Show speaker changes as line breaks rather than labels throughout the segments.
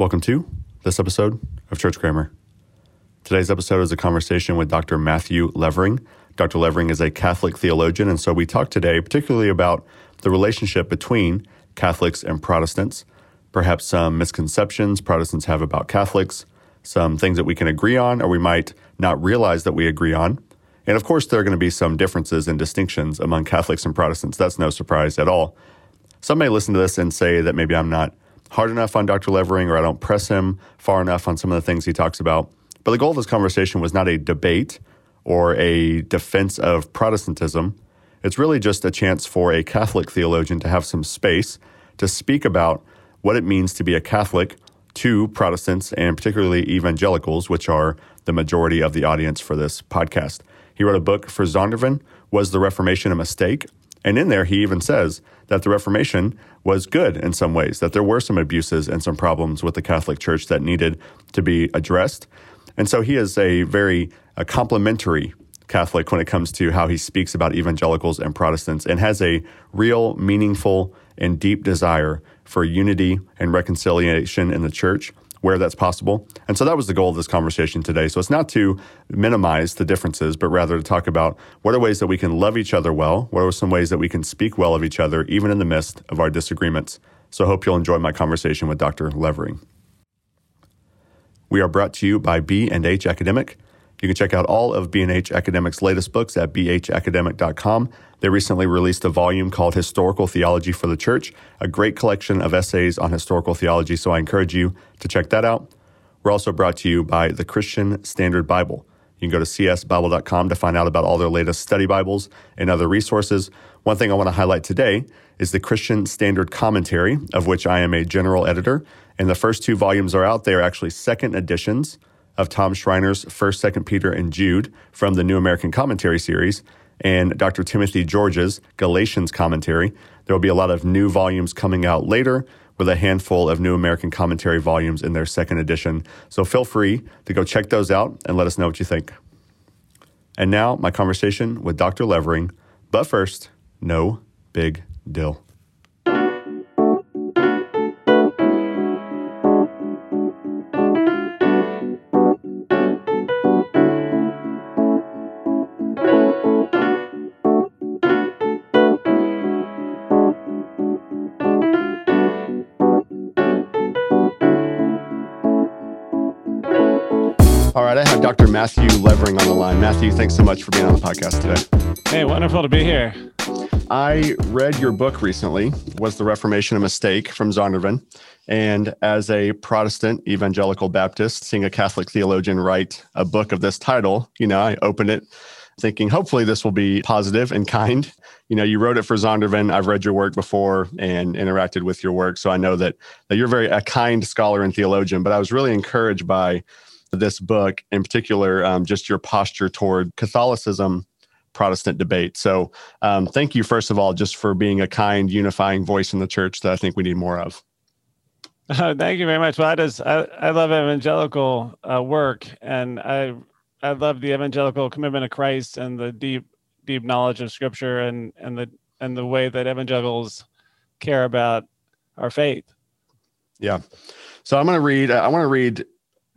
Welcome to this episode of Church Grammar. Today's episode is a conversation with Dr. Matthew Levering. Dr. Levering is a Catholic theologian, and so we talk today particularly about the relationship between Catholics and Protestants, perhaps some misconceptions Protestants have about Catholics, some things that we can agree on or we might not realize that we agree on. And of course, there are going to be some differences and distinctions among Catholics and Protestants. That's no surprise at all. Some may listen to this and say that maybe I'm not hard enough on Dr. Levering or I don't press him far enough on some of the things he talks about. But the goal of this conversation was not a debate or a defense of Protestantism. It's really just a chance for a Catholic theologian to have some space to speak about what it means to be a Catholic to Protestants and particularly evangelicals, which are the majority of the audience for this podcast. He wrote a book for Zondervan, Was the Reformation a Mistake? And in there, he even says that the Reformation was good in some ways, that there were some abuses and some problems with the Catholic Church that needed to be addressed. And so he is a very a complimentary Catholic when it comes to how he speaks about evangelicals and Protestants and has a real, meaningful, and deep desire for unity and reconciliation in the church where that's possible. And so that was the goal of this conversation today. So it's not to minimize the differences, but rather to talk about what are ways that we can love each other well, what are some ways that we can speak well of each other, even in the midst of our disagreements. So I hope you'll enjoy my conversation with Dr. Levering. We are brought to you by B&H Academic. You can check out all of B&H Academic's latest books at bhacademic.com. They recently released a volume called Historical Theology for the Church, a great collection of essays on historical theology, so I encourage you to check that out. We're also brought to you by the Christian Standard Bible. You can go to csbible.com to find out about all their latest study Bibles and other resources. One thing I want to highlight today is the Christian Standard Commentary, of which I am a general editor. And the first two volumes are out. They are actually second editions of Tom Schreiner's 1st, 2nd Peter, and Jude from the New American Commentary series, and Dr. Timothy George's Galatians commentary. There will be a lot of new volumes coming out later with a handful of New American Commentary volumes in their second edition. So feel free to go check those out and let us know what you think. And now, my conversation with Dr. Levering. But first, no big deal. Matthew Levering on the line. Matthew, thanks so much for being on the podcast today.
Hey, wonderful to be here.
I read your book recently, Was the Reformation a Mistake from Zondervan. And as a Protestant evangelical Baptist, seeing a Catholic theologian write a book of this title, you know, I opened it thinking hopefully this will be positive and kind. You know, you wrote it for Zondervan. I've read your work before and interacted with your work. So I know that, that you're very a kind scholar and theologian, but I was really encouraged by this book, in particular, um, just your posture toward Catholicism, Protestant debate. So, um, thank you, first of all, just for being a kind, unifying voice in the church that I think we need more of.
Oh, thank you very much. Well, I just I, I love evangelical uh, work, and I I love the evangelical commitment of Christ and the deep deep knowledge of Scripture and and the and the way that evangelicals care about our faith.
Yeah. So I'm going to read. I want to read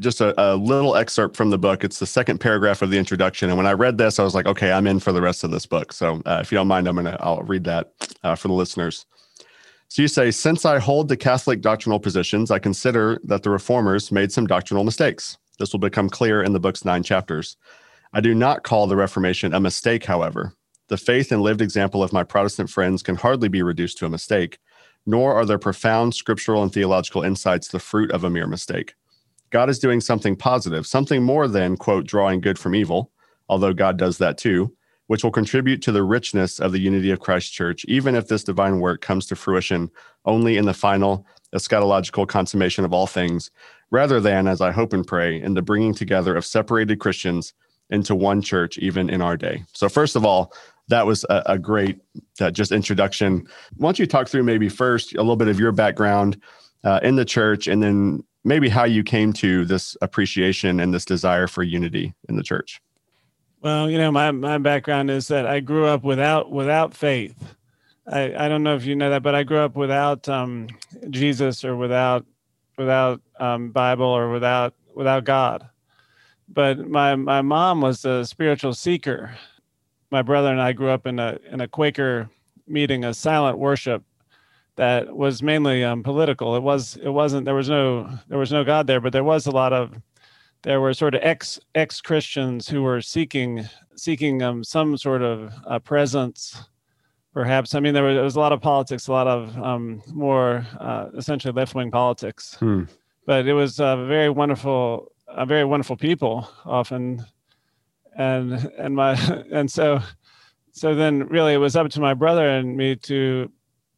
just a, a, little excerpt from the book. It's the second paragraph of the introduction. And when I read this, I was like, okay, I'm in for the rest of this book. So uh, if you don't mind, I'm gonna I'll read that uh, for the listeners. So you say, since I hold the Catholic doctrinal positions, I consider that the reformers made some doctrinal mistakes. This will become clear in the book's nine chapters. I do not call the Reformation a mistake, however. The faith and lived example of my Protestant friends can hardly be reduced to a mistake, nor are their profound scriptural and theological insights the fruit of a mere mistake. God is doing something positive, something more than, quote, drawing good from evil, although God does that too, which will contribute to the richness of the unity of Christ's church, even if this divine work comes to fruition only in the final eschatological consummation of all things, rather than, as I hope and pray, in the bringing together of separated Christians into one church, even in our day. So, first of all, that was a, a great uh, just introduction. Why don't you talk through maybe first a little bit of your background uh, in the church, and then maybe how you came to this appreciation and this desire for unity in the church.
Well, you know, my, my background is that I grew up without without faith. I, I don't know if you know that, but I grew up without um, Jesus or without without um, Bible or without without God. But my my mom was a spiritual seeker. My brother and I grew up in a in a Quaker meeting, a silent worship that was mainly um, political. It was it wasn't there was no there was no God there, but there was a lot of there were sort of ex ex Christians who were seeking seeking um, some sort of uh, presence perhaps. I mean, there was, there was, a lot of politics, a lot of um, more uh, essentially left wing politics. Hmm. But it was a very wonderful, a very wonderful people often, and and my and so so then really it was up to my brother and me to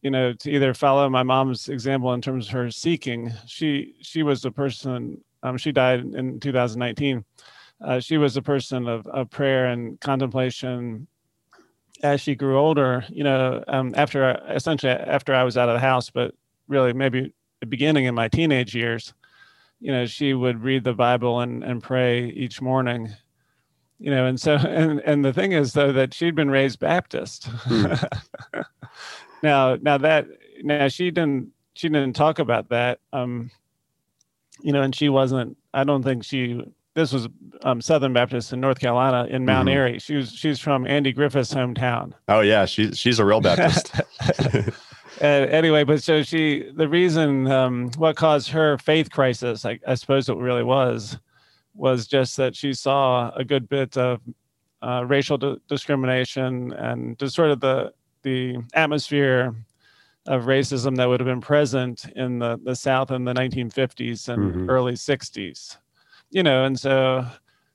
you know to either follow my mom's example in terms of her seeking she she was a person um, she died in 2019 uh, she was a person of, of prayer and contemplation as she grew older, you know, um, after essentially after I was out of the house, but really maybe the beginning in my teenage years, you know, she would read the Bible and, and pray each morning, you know, and so and and the thing is though that she'd been raised Baptist. Hmm. now now that now she didn't she didn't talk about that, um, you know, and she wasn't. I don't think she this was um, Southern Baptist in North Carolina in Mount mm-hmm. Airy. She was she's from Andy Griffith's hometown.
Oh yeah, she's she's a real Baptist.
uh, anyway, but so she the reason um, what caused her faith crisis, I, I, suppose it really was, was just that she saw a good bit of uh, racial di- discrimination and just sort of the the atmosphere of racism that would have been present in the, the South in the 1950s and mm-hmm. early 60s you know, and so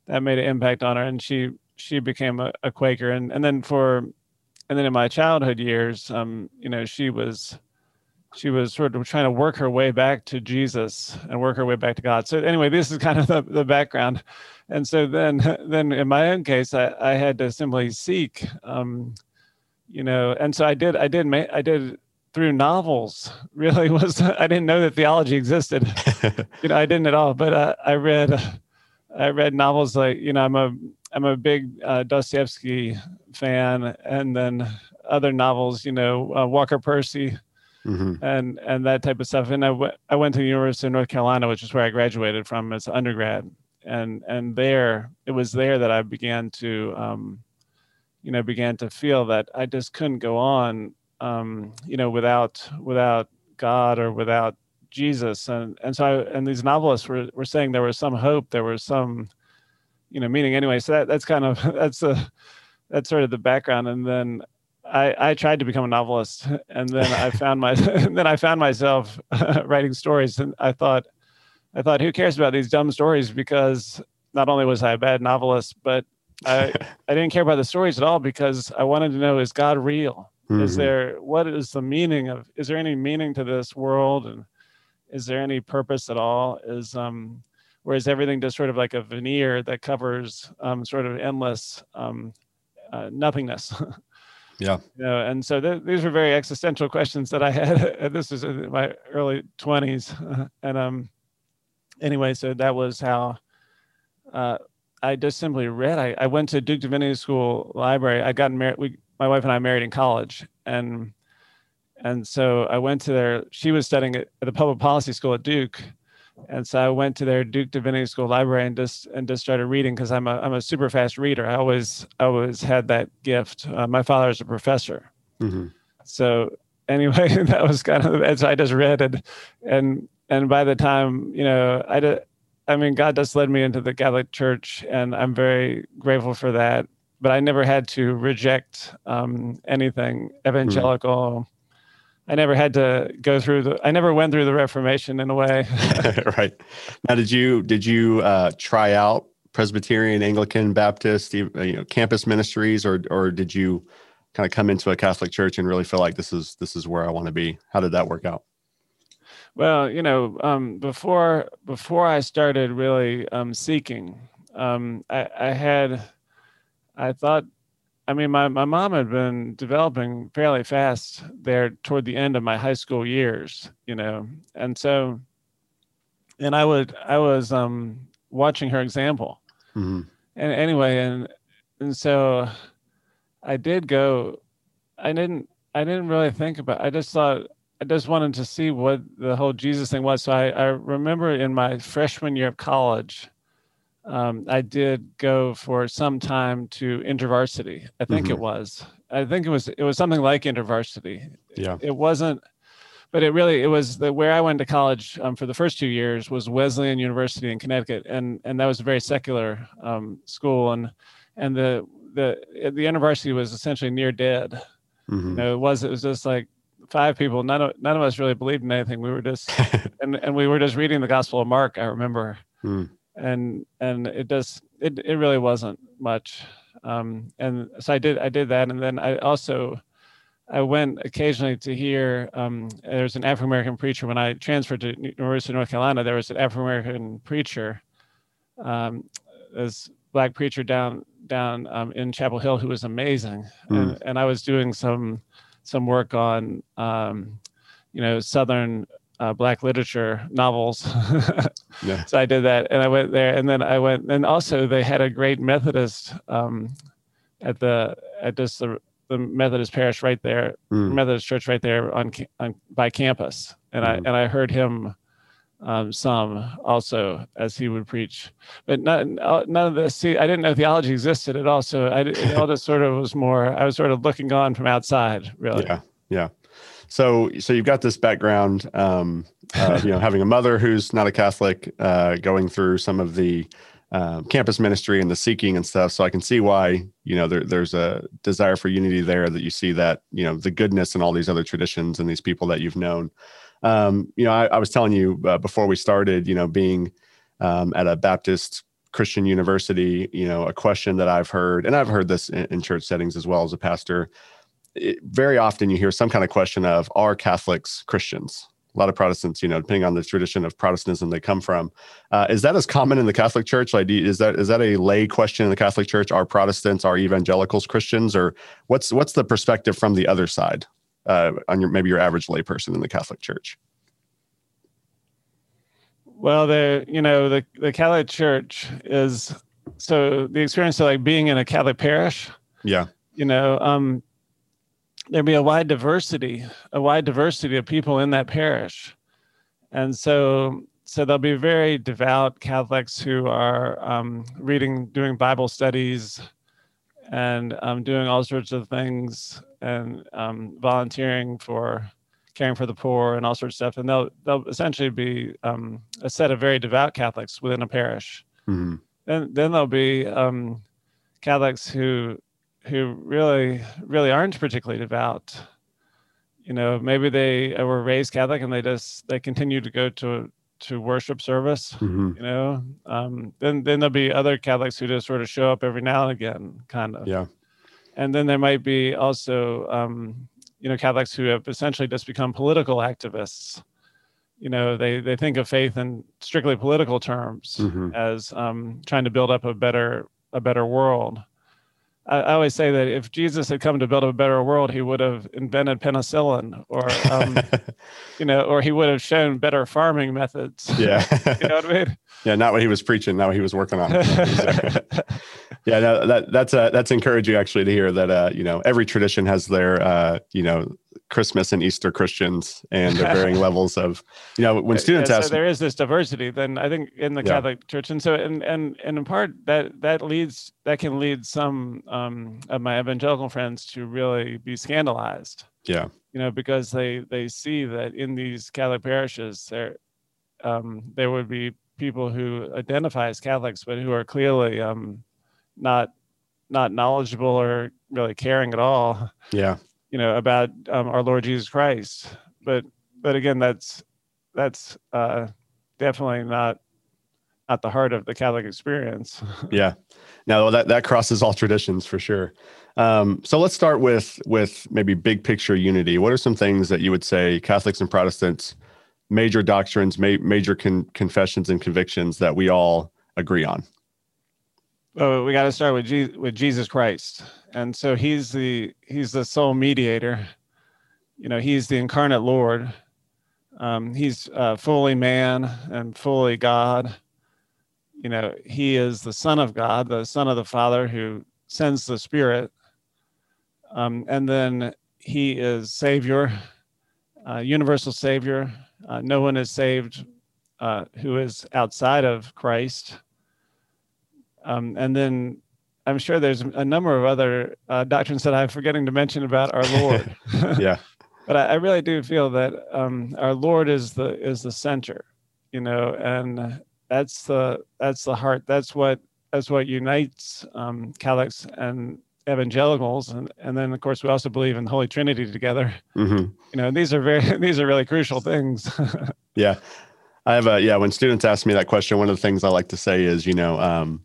that made an impact on her, and she she became a, a Quaker, and and then for, and then in my childhood years, um, you know, she was she was sort of trying to work her way back to Jesus and work her way back to God. So anyway, this is kind of the, the background. And so then, then in my own case, I, I had to simply seek, um, you know, and so I did, I did, I did through novels really was i didn't know that theology existed you know i didn't at all but uh, i read i read novels like you know i'm a i'm a big uh, dostoevsky fan and then other novels you know uh, walker percy mm-hmm. and and that type of stuff and I, w- I went to the university of north carolina which is where i graduated from as undergrad and and there it was there that i began to um, you know began to feel that i just couldn't go on um, you know, without without God or without Jesus. And and so I, and these novelists were were saying there was some hope, there was some, you know, meaning anyway. So that that's kind of that's a that's sort of the background. And then I, I tried to become a novelist, and then I found my then I found myself writing stories, and I thought, I thought, who cares about these dumb stories? Because not only was I a bad novelist, but I I didn't care about the stories at all because I wanted to know is God real? Mm-hmm. Is there what is the meaning of? Is there any meaning to this world, and is there any purpose at all? Is um, whereas everything just sort of like a veneer that covers um, sort of endless um, uh, nothingness.
yeah.
You know, and so th- these were very existential questions that I had. this was in my early twenties, and um, anyway, so that was how. Uh, I just simply read. I, I went to Duke Divinity School library. I got married. We my wife and I married in college, and and so I went to their. She was studying at the public policy school at Duke, and so I went to their Duke Divinity School library and just and just started reading because I'm a I'm a super fast reader. I always I always had that gift. Uh, my father is a professor, mm-hmm. so anyway, that was kind of as I just read it, and and by the time you know I did. I mean, God just led me into the Catholic Church, and I'm very grateful for that but I never had to reject um, anything evangelical. Mm. I never had to go through the. I never went through the Reformation in a way.
right now, did you did you uh, try out Presbyterian, Anglican, Baptist, you know, campus ministries, or or did you kind of come into a Catholic church and really feel like this is this is where I want to be? How did that work out?
Well, you know, um, before before I started really um, seeking, um, I, I had I thought, I mean, my, my mom had been developing fairly fast there toward the end of my high school years, you know, and so, and I would, I was um, watching her example. Mm-hmm. And anyway, and, and so I did go, I didn't, I didn't really think about, I just thought, I just wanted to see what the whole Jesus thing was. So I, I remember in my freshman year of college, um, I did go for some time to InterVarsity. I think mm-hmm. it was. I think it was it was something like InterVarsity.
Yeah.
It wasn't, but it really it was the where I went to college um, for the first two years was Wesleyan University in Connecticut, and and that was a very secular um, school, and and the the the InterVarsity was essentially near dead. Mm-hmm. You know, it was it was just like five people. None of none of us really believed in anything. We were just and and we were just reading the Gospel of Mark. I remember. Mm and and it does it, it really wasn't much um, and so i did i did that and then i also i went occasionally to hear um, there's an african american preacher when i transferred to university of north carolina there was an african american preacher um, this black preacher down down um, in chapel hill who was amazing mm. and, and i was doing some some work on um, you know southern uh, black literature novels. yeah. So I did that, and I went there, and then I went, and also they had a great Methodist um, at the at just the, the Methodist parish right there, mm. Methodist church right there on, on by campus, and mm. I hmm. and I heard him um, some also as he would preach, but not, none of this. See, I didn't know theology existed at all, so I it all just sort of was more. I was sort of looking on from outside, really.
Yeah, yeah. So, so you've got this background, um, uh, you know, having a mother who's not a Catholic, uh, going through some of the uh, campus ministry and the seeking and stuff. So I can see why, you know, there, there's a desire for unity there that you see that, you know, the goodness and all these other traditions and these people that you've known. Um, you know, I, I, was telling you uh, before we started, you know, being um, at a Baptist Christian university, you know, a question that I've heard, and I've heard this in, in church settings as well as a pastor, it, very often you hear some kind of question of are Catholics Christians? A lot of Protestants, you know, depending on the tradition of Protestantism they come from, uh, is that as common in the Catholic Church? Like, is that is that a lay question in the Catholic Church? Are Protestants, are evangelicals Christians, or what's what's the perspective from the other side uh, on your maybe your average layperson in the Catholic Church?
Well, the you know the the Catholic Church is so the experience of like being in a Catholic parish.
Yeah.
You know, um, there'd be a wide diversity, a wide diversity of people in that parish. And so, so there'll be very devout Catholics who are um, reading, doing Bible studies, and um, doing all sorts of things, and um, volunteering for caring for the poor and all sorts of stuff. And they'll they'll essentially be um, a set of very devout Catholics within a parish. Mm-hmm. Then then there'll be um, Catholics who who really really aren't particularly devout you know maybe they were raised catholic and they just they continue to go to to worship service mm-hmm. you know? Um, then then there'll be other catholics who just sort of show up every now and again kind of.
Yeah.
And then there might be also um, you know catholics who have essentially just become political activists. You know they they think of faith in strictly political terms mm-hmm. as um, trying to build up a better a better world I, always say that if Jesus had come to build a better world, he would have invented penicillin, or um, you know, or he would have shown better farming methods.
Yeah,
you know what I mean.
Yeah, not what he was preaching, not what he was working on. yeah, no, that that's uh, that's encouraging actually to hear that uh, you know every tradition has their uh, you know Christmas and Easter Christians and the varying levels of, you know, when students
yeah,
ask.
So there is this diversity. Then I think in the yeah. Catholic Church, and so and and and in part that that leads that can lead some um, of my evangelical friends to really be scandalized.
Yeah.
You know, because they they see that in these Catholic parishes there um, there would be people who identify as Catholics but who are clearly um, not not knowledgeable or really caring at all.
Yeah
you know about um, our Lord Jesus Christ. But but again, that's that's uh, definitely not not the heart of the Catholic experience.
yeah, no, that that crosses all traditions for sure. Um, so let's start with with maybe big picture unity. What are some things that you would say Catholics and Protestants, major doctrines, ma- major con- confessions and convictions that we all agree on?
Well, we got to start with with Jesus Christ. And so he's the he's the sole mediator. You know he's the incarnate lord. Um, he's uh, fully man and fully god. You know he is the son of god the son of the father who sends the spirit. Um, and then he is savior uh, universal Savior. Uh, no one is saved uh, who is outside of Christ. Um, and then I'm sure there's a number of other uh, doctrines that I'm forgetting to mention about our Lord.
yeah.
but I, I, really do feel that um, our Lord is the is the center, you know, and that's the that's the heart. That's what that's what unites um, Catholics and evangelicals, and and then of course we also believe in the Holy Trinity together. Mm-hmm. You know, these are very these are really crucial things.
yeah, I have a yeah. When students ask me that question, one of the things I like to say is, you know, um,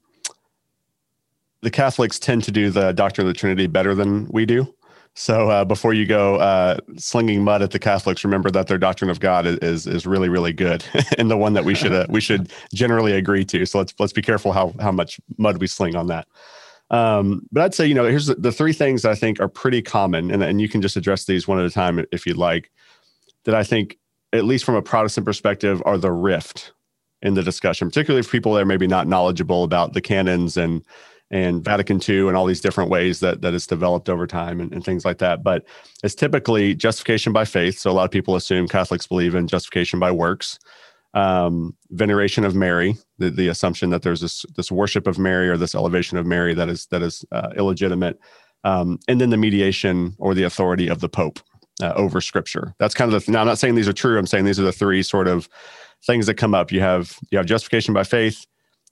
the Catholics tend to do the doctrine of the Trinity better than we do. So uh, before you go uh, slinging mud at the Catholics, remember that their doctrine of God is is really really good, and the one that we should uh, we should generally agree to. So let's let's be careful how how much mud we sling on that. Um, but I'd say you know here's the, the three things that I think are pretty common, and and you can just address these one at a time if you'd like. That I think, at least from a Protestant perspective, are the rift in the discussion, particularly for people that are maybe not knowledgeable about the canons and and Vatican II and all these different ways that that it's developed over time and, and, things like that. But it's typically justification by faith. So a lot of people assume Catholics believe in justification by works. Um, veneration of Mary, the, the assumption that there's this this worship of Mary or this elevation of Mary that is that is uh, illegitimate, um, and then the mediation or the authority of the Pope uh, over Scripture. That's kind of the. Now, I'm not saying these are true. I'm saying these are the three sort of things that come up. You have you have justification by faith,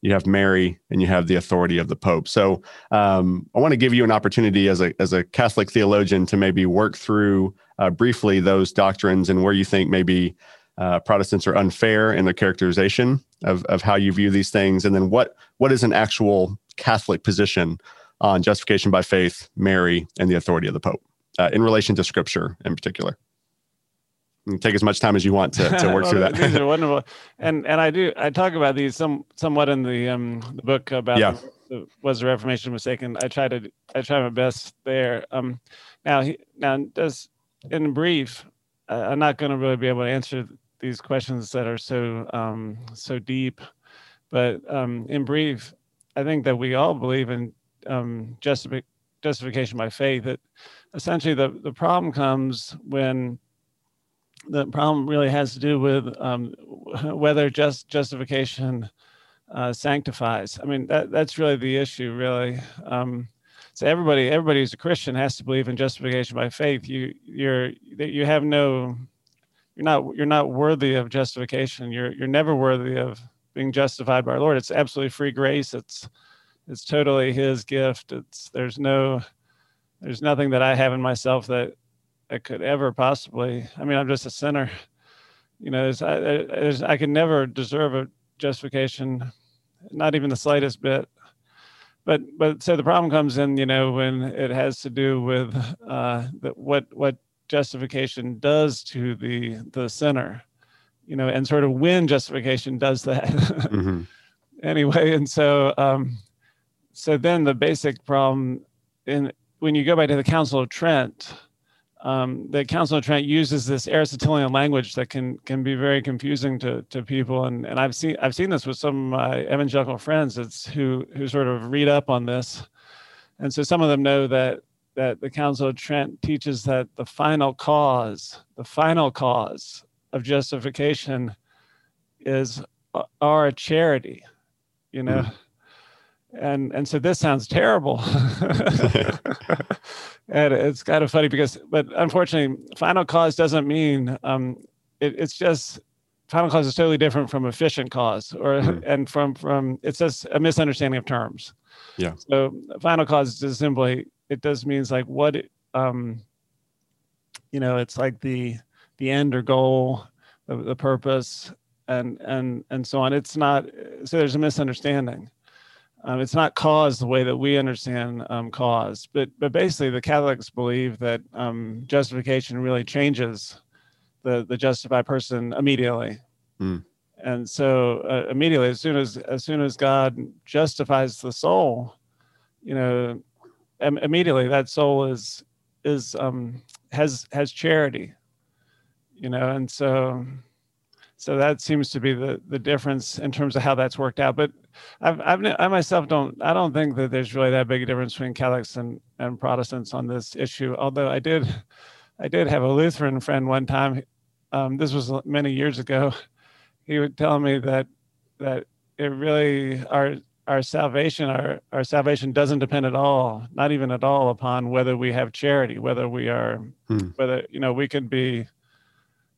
you have Mary, and you have the authority of the Pope. So um, I want to give you an opportunity as a as a Catholic theologian to maybe work through uh, briefly those doctrines and where you think maybe uh, Protestants are unfair in their characterization of of how you view these things, and then what what is an actual Catholic position on justification by faith, Mary, and the authority of the Pope uh, in relation to Scripture in particular take as much time as you want to, to work
well,
through that.
these are wonderful, and and I do I talk about these some somewhat in the um the book about yeah. the, the, was the Reformation mistaken. I try to I try my best there. Um, now he now does in brief, uh, I'm not going to really be able to answer these questions that are so um so deep, but um in brief, I think that we all believe in um justification justification by faith. That essentially the the problem comes when the problem really has to do with um, whether just justification uh, sanctifies. I mean, that, that's really the issue, really. Um, so everybody, everybody who's a Christian has to believe in justification by faith. You, you're, you have no, you're not, you're not worthy of justification. You're, you're never worthy of being justified by our Lord. It's absolutely free grace. It's, it's totally His gift. It's, there's no, there's nothing that I have in myself that I could ever possibly. I mean, I'm just a sinner. You know, there's, I, there's, I can never deserve a justification, not even the slightest bit. But but so the problem comes in, you know, when it has to do with uh, the, what what justification does to the the sinner, you know, and sort of when justification does that. mm-hmm. Anyway, and so um, so then the basic problem in when you go back to the Council of Trent, um, the Council of Trent uses this Aristotelian language that can can be very confusing to, to people, and, and I've seen I've seen this with some of my evangelical friends. It's who who sort of read up on this, and so some of them know that that the Council of Trent teaches that the final cause, the final cause of justification, is our charity, you know. Mm and and so this sounds terrible and it's kind of funny because but unfortunately final cause doesn't mean um it, it's just final cause is totally different from efficient cause or mm-hmm. and from from it's just a misunderstanding of terms.
Yeah.
So final cause is just simply it does means like what um you know it's like the the end or goal the, the purpose and and and so on. It's not so there's a misunderstanding um, it's not cause the way that we understand um, cause, but but basically the Catholics believe that um, justification really changes the the justified person immediately, mm. and so uh, immediately as soon as as soon as God justifies the soul, you know, Im- immediately that soul is is um, has has charity, you know, and so so that seems to be the the difference in terms of how that's worked out. But I've, I've I myself don't I don't think that there's really that big a difference between Catholics and and Protestants on this issue. Although I did I did have a Lutheran friend one time um, this was many years ago. He would tell me that that it really our our salvation our our salvation doesn't depend at all, not even at all, upon whether we have charity, whether we are hmm. whether you know we could be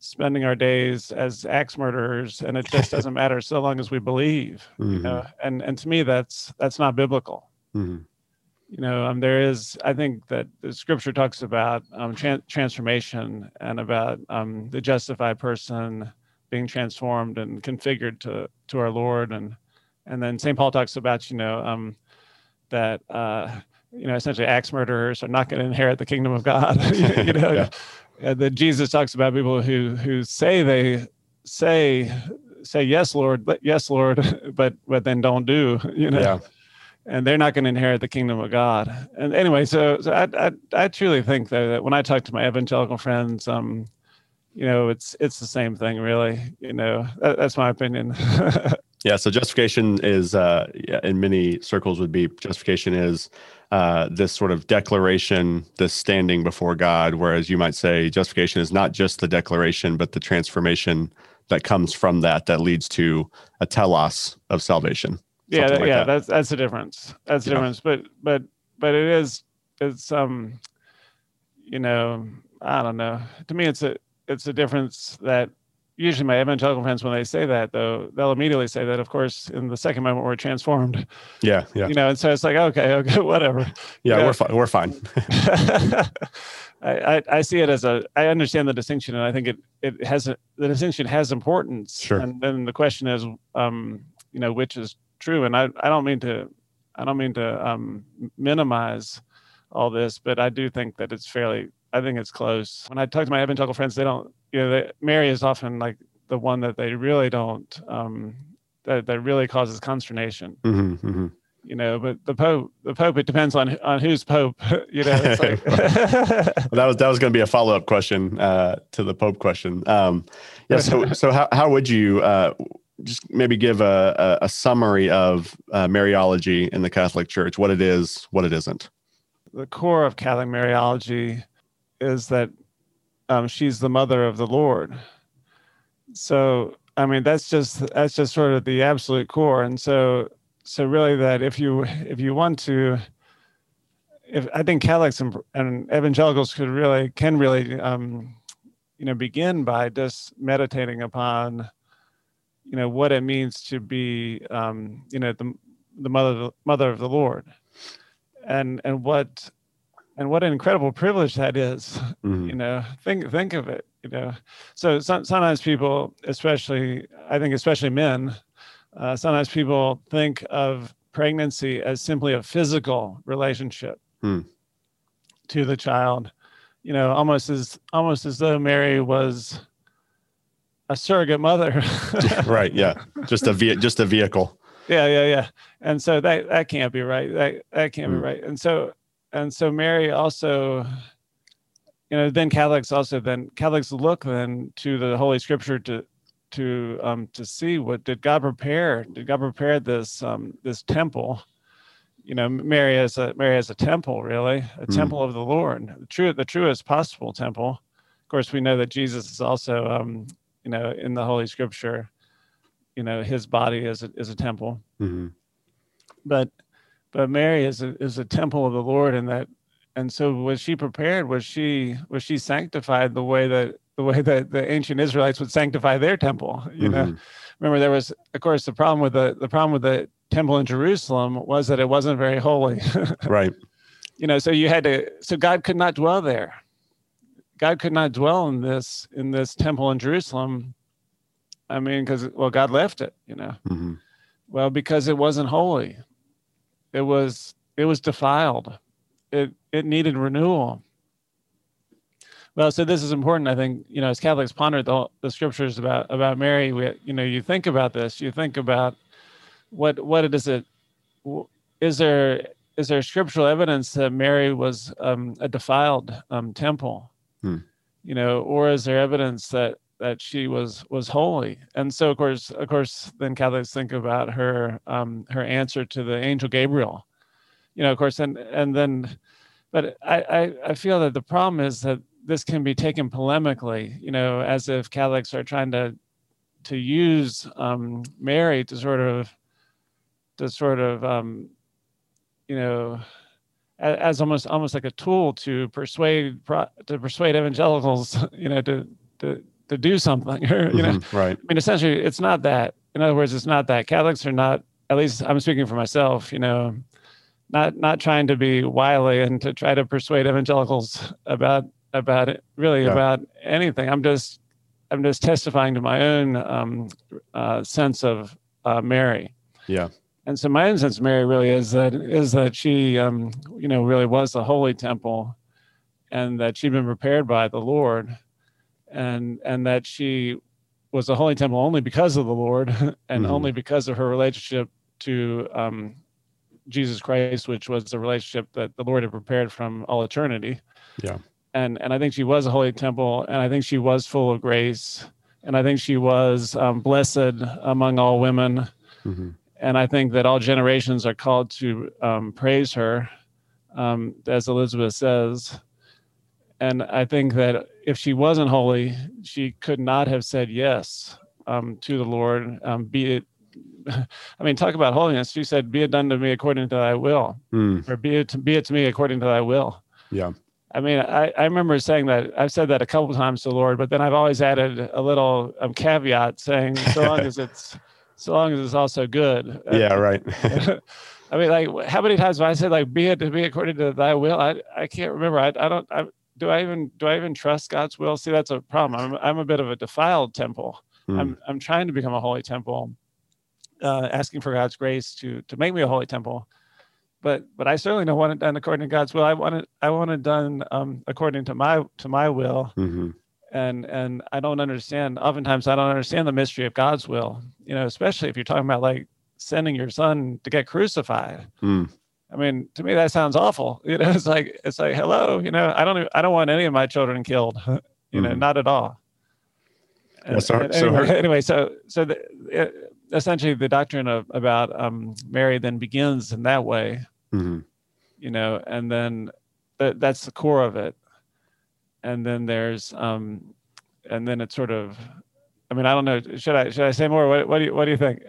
spending our days as axe murderers and it just doesn't matter so long as we believe mm-hmm. you know? And and to me that's that's not biblical. Mm-hmm. you know um, there is i think that the scripture talks about um, tra- transformation and about um, the justified person being transformed and configured to to our lord. And and then st paul talks about you know um, that uh, you know essentially axe murderers are not going to inherit the kingdom of god you know? Yeah uh, that Jesus talks about people who who say they say say yes, Lord, but yes, Lord, but but then don't do. You know. Yeah. And they're not going to inherit the kingdom of God. And anyway, so, so I, I, I truly think that, that when I talk to my evangelical friends, um, you know, it's it's the same thing, really. You know, that, that's my opinion.
yeah. So justification is, uh, in many circles, would be justification is uh, this sort of declaration, this standing before God, whereas you might say justification is not just the declaration, but the transformation that comes from that that leads to a telos of salvation.
Yeah, like yeah, that. that's that's the difference. That's the yeah. difference. But but but it is it's um you know I don't know. To me, it's a it's a difference that usually my evangelical friends when they say that though they'll immediately say that of course in the second moment we're transformed.
Yeah yeah.
You know and so it's like okay okay whatever.
Yeah you know? we're fine we're fine.
I, I, I see it as a i understand the distinction and i think it it has a, the distinction has importance.
Sure.
And then the question is um you know which is true and i i don't mean to i don't mean to um minimize all this but i do think that it's fairly I think it's close. When I talk to my evangelical friends, they don't, you know, they, Mary is often like the one that they really don't, um, that, that really causes consternation. Mm-hmm, mm-hmm. You know, but the Pope, the Pope, it depends on on who's Pope. You know, like,
that was that was going to be a follow up question uh, to the Pope question. Um, yeah. So so how how would you uh, just maybe give a, a, a summary of uh, Mariology in the Catholic Church, what it is, what it isn't?
The core of Catholic Mariology is that um, she's the mother of the Lord. So I mean that's just that's just sort of the absolute core. And so so really that if you if you want to if I think Catholics and, and evangelicals could really can really um, you know begin by just meditating upon you know what it means to be um, you know the the mother mother of the Lord and and what and what an incredible privilege that is, mm-hmm. you know think think of it you know. So some, sometimes people especially i think especially men uh, sometimes people think of pregnancy as simply a physical relationship mm. to the child you know almost as almost as though mary was a surrogate mother.
Right yeah. Just a ve- just a vehicle.
Yeah yeah yeah. And so that that can't be right. That that can't mm. be right. And so and so Mary also, you know, then Catholics also then Catholics look then to the Holy Scripture to to um, to see what did God prepare? Did God prepare this um, this temple? You know, Mary as a Mary as a temple, really, a mm. temple of the Lord, the true the truest possible temple. Of course, we know that Jesus is also, um, you know, in the Holy Scripture. You know, his body is a, is a temple. Mm-hmm. But but Mary is a, is a temple of the Lord, and that, and so was she prepared? Was she was she sanctified the way that the way that the ancient Israelites would sanctify their temple? You mm-hmm. know, remember there was, of course, the problem with the the problem with the temple in Jerusalem was that it wasn't very holy.
right.
You know, so you had to, so God could not dwell there. God could not dwell in this in this temple in Jerusalem. I mean, because well, God left it. You know. Mm-hmm. Well, because it wasn't holy. It was it was defiled. It it needed renewal. Well, so this is important. I think you know, as Catholics ponder the, the scriptures about about Mary, we, you know, you think about this. You think about what what is it? Is there is there scriptural evidence that Mary was um, a defiled um, temple? Hmm. You know, or is there evidence that that she was was holy. And so of course of course then catholics think about her um her answer to the angel gabriel. You know of course and and then but i i, I feel that the problem is that this can be taken polemically, you know, as if Catholics are trying to to use um, Mary to sort of to sort of um, you know as, almost almost like a tool to persuade to persuade evangelicals, you know, to to to do something. you know,
mm-hmm, right? I
mean, essentially, it's not that. In other words, it's not that Catholics are not. At least I'm speaking for myself. You know, not not trying to be wily and to try to persuade evangelicals about about it, really yeah. about anything. I'm just I'm just testifying to my own um, uh, sense of uh, Mary.
Yeah.
And so my own sense of Mary really is that is that she, um, you know, really was the holy temple, and that she'd been prepared by the Lord, and and that she was a holy temple only because of the Lord, and mm-hmm. only because of her relationship to um, Jesus Christ, which was the relationship that the Lord had prepared from all eternity.
Yeah.
And and I think she was a holy temple, and I think she was full of grace, and I think she was um, blessed among all women. Mm-hmm. And I think that all generations are called to um, praise her, um, as Elizabeth says. And I think that if she wasn't holy, she could not have said yes um, to the Lord, um, be it I mean, talk about holiness. She said, "Be it done to me according to Thy will," mm. or "Be it to, be it to me according to Thy will."
Yeah.
I mean, I, I remember saying that. I've said that a couple times to the Lord, but then I've always added a little um, caveat saying, "So long as it's, so long as it's also good."
Yeah, right.
I mean, like, how many times have I said, like, "Be it to be according to Thy will"? I I can't remember. I I don't. I, do I even do I even trust God's will? See, that's a problem. I'm I'm a bit of a defiled temple. Mm. I'm I'm trying to become a holy temple uh, asking for God's grace to to make me a holy temple. But but I certainly don't want it done according to God's will. I want it I want it done um, according to my to my will. Mm-hmm. And and I don't understand. Oftentimes I don't understand the mystery of God's will. You know, especially if you're talking about like sending your son to get crucified. Mm. I mean, to me that sounds awful. You know, it's like it's like hello. You know, I don't I don't want any of my children killed. you know, mm-hmm. not at all.
And, so,
anyway,
so her-
anyway, so so the, it, essentially the doctrine of about um, Mary then begins in that way, mm-hmm. you know, and then that that's the core of it, and then there's um, and then it's sort of. I mean, I don't know. Should I should I say more? What, what do you what do you think?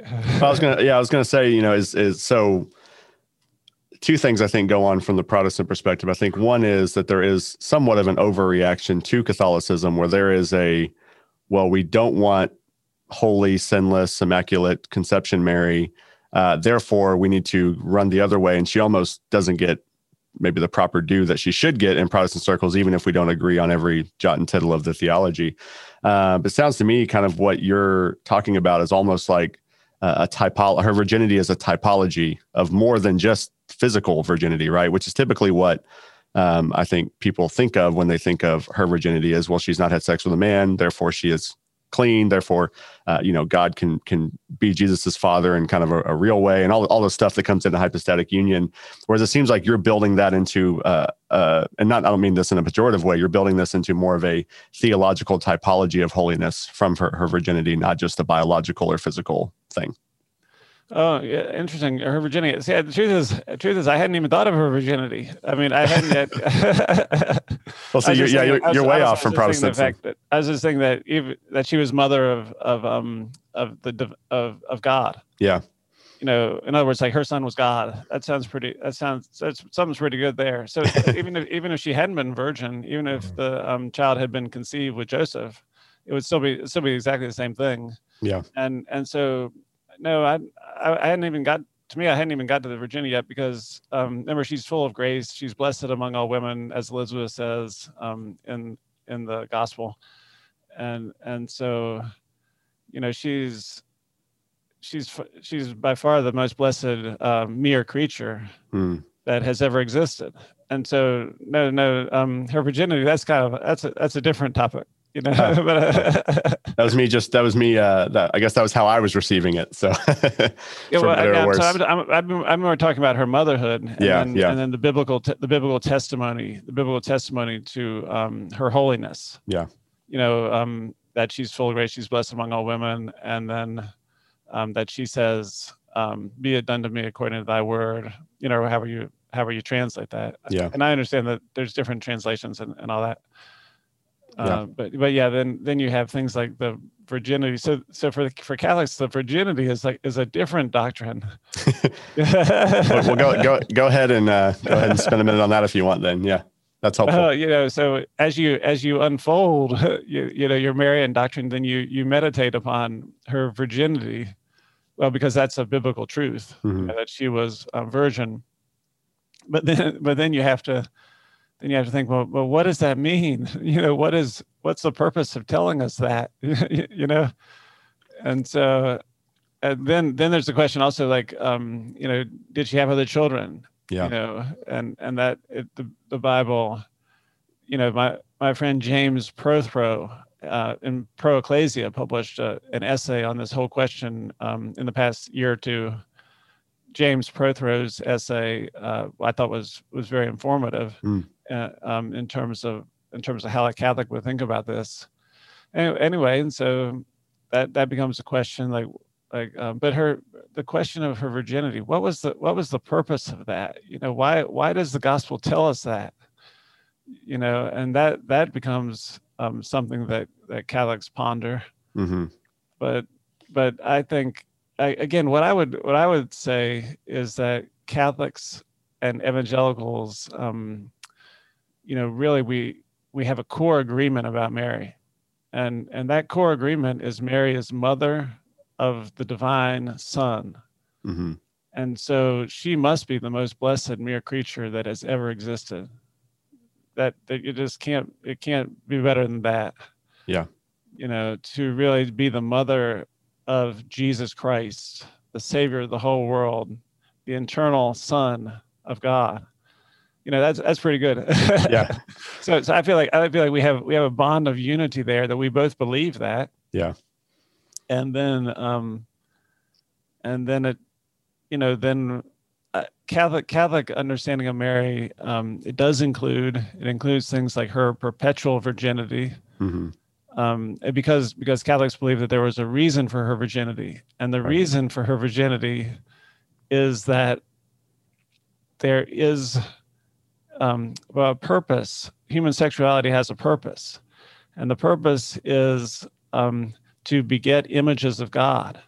I was gonna yeah, I was gonna say you know is is so two things I think go on from the Protestant perspective. I think one is that there is somewhat of an overreaction to Catholicism where there is a well, we don't want holy, sinless, immaculate conception Mary. Uh, therefore, we need to run the other way. And she almost doesn't get maybe the proper due that she should get in Protestant circles, even if we don't agree on every jot and tittle of the theology. Uh, but sounds to me kind of what you're talking about is almost like a typology. Her virginity is a typology of more than just physical virginity, right? Which is typically what um, I think people think of when they think of her virginity as well. She's not had sex with a man, therefore she is clean. Therefore, uh, you know, God can can be Jesus's father in kind of a, a, real way, and all all the stuff that comes into hypostatic union. Whereas it seems like you're building that into, uh, uh, and not I don't mean this in a pejorative way. You're building this into more of a theological typology of holiness from her, her virginity, not just a biological or physical thing.
Oh, yeah, interesting. Her virginity. See, the truth is, the truth is, I hadn't even thought of her virginity. I mean, I hadn't yet.
well, so you're, yeah, you're, you're way off from Protestantism.
I was just saying that even that she was mother of of um of the of of God.
Yeah.
You know, in other words, like her son was God. That sounds pretty. That sounds that's something's pretty good there. So even if even if she hadn't been virgin, even if the um, child had been conceived with Joseph, it would still be still be exactly the same thing.
Yeah.
And and so no, I, I, hadn't even got to me. I hadn't even got to the Virginia yet because um, remember she's full of grace. She's blessed among all women, as Elizabeth says um, in in the gospel, and and so, you know, she's she's she's by far the most blessed uh, mere creature hmm. that has ever existed. And so, no, no, um, her virginity. That's kind of that's a that's a different topic you know uh,
that was me just that was me uh that, i guess that was how i was receiving it so.
Yeah, well, again, so I'm, I'm, I'm, I'm more talking about her motherhood and
yeah
then,
yeah.
and then the biblical te- the biblical testimony the biblical testimony to um her holiness.
Yeah.
You know um that she's full of grace she's blessed among all women and then um that she says um be it done to me according to thy word you know however you however you translate that.
Yeah.
And i understand that there's different translations and, and all that Uh, yeah. But but yeah, then then you have things like the virginity. So so for for Catholics, the virginity is like is a different doctrine.
well, go go go ahead and uh, go ahead and spend a minute on that if you want. Then yeah. That's helpful. Uh,
you know, so as you as you unfold, you you know your Marian doctrine, then you you meditate upon her virginity, well, because that's a biblical truth mm-hmm. that she was a virgin. But then, but then you have to, then you have to think, well, well, what does that mean? You know, what is what's the purpose of telling us that? you know, and so, and then then there's the question also, like, um, you know, did she have other children?
yeah
you know and and that it, the, the bible you know my my friend james prothro uh, in pro ecclesia published uh, an essay on this whole question um, in the past year or two james prothro's essay uh, i thought was was very informative mm. Um, in terms of in terms of how a catholic would think about this. Anyway, anyway and so that that becomes a question like like um, but her the question of her virginity what was the what was the purpose of that? You know why why does the gospel tell us that? You know and that that becomes um, something that that catholics ponder. Mm-hmm. but but i think I, again what i would what i would say is that catholics and evangelicals um, you know really we we have a core agreement about mary and and that core agreement is mary is mother of the divine Son. Mm-hmm. And so she must be the most blessed mere creature that has ever existed. That that you just can't it can't be better than that.
Yeah.
You know, to really be the mother of Jesus Christ, the savior of the whole world, the eternal son of God. You know, that's that's pretty good.
yeah.
so so I feel like I feel like we have we have a bond of unity there that we both believe that.
Yeah
and then um and then it you know then uh, catholic catholic understanding of mary um it does include it includes things like her perpetual virginity mm-hmm. um because because catholics believe that there was a reason for her virginity and the right. reason for her virginity is that there is um, well, purpose. Human sexuality has a purpose, and the purpose is um, to beget images of God.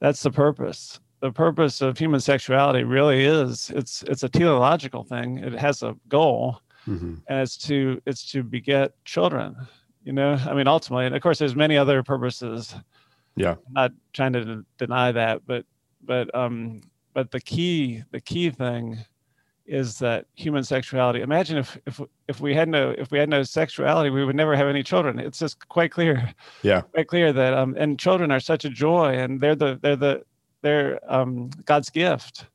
That's the purpose. The purpose of human sexuality really is it's it's a teleological thing. It has a goal, mm-hmm. and it's to it's to beget children. You know, I mean, ultimately, and of course, there's many other purposes.
Yeah,
I'm not trying to d- deny that, but but um, but the key the key thing is that human sexuality. Imagine if if if we had no if we had no sexuality, we would never have any children. It's just quite clear.
Yeah,
quite clear that um and children are such a joy, and they're the they're the they're um God's gift,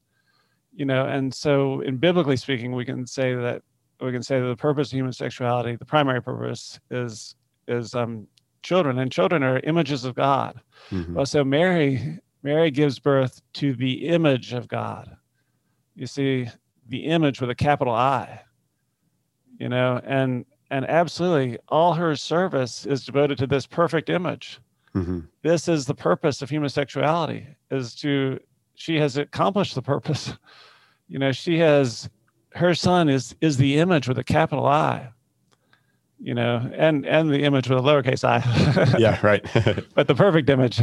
you know. And so, in biblically speaking, we can say that we can say that the purpose of human sexuality, the primary purpose, is is um children, and children are images of God. Mm-hmm. Well, so Mary Mary gives birth to the image of God. You see, the image with a capital I. You know, and and absolutely all her service is devoted to this perfect image. Mm-hmm. This is the purpose of human sexuality is to she has accomplished the purpose. You know, she has her son is is the image with a capital I you know, and and the image with a lowercase i.
yeah, right.
but the perfect image.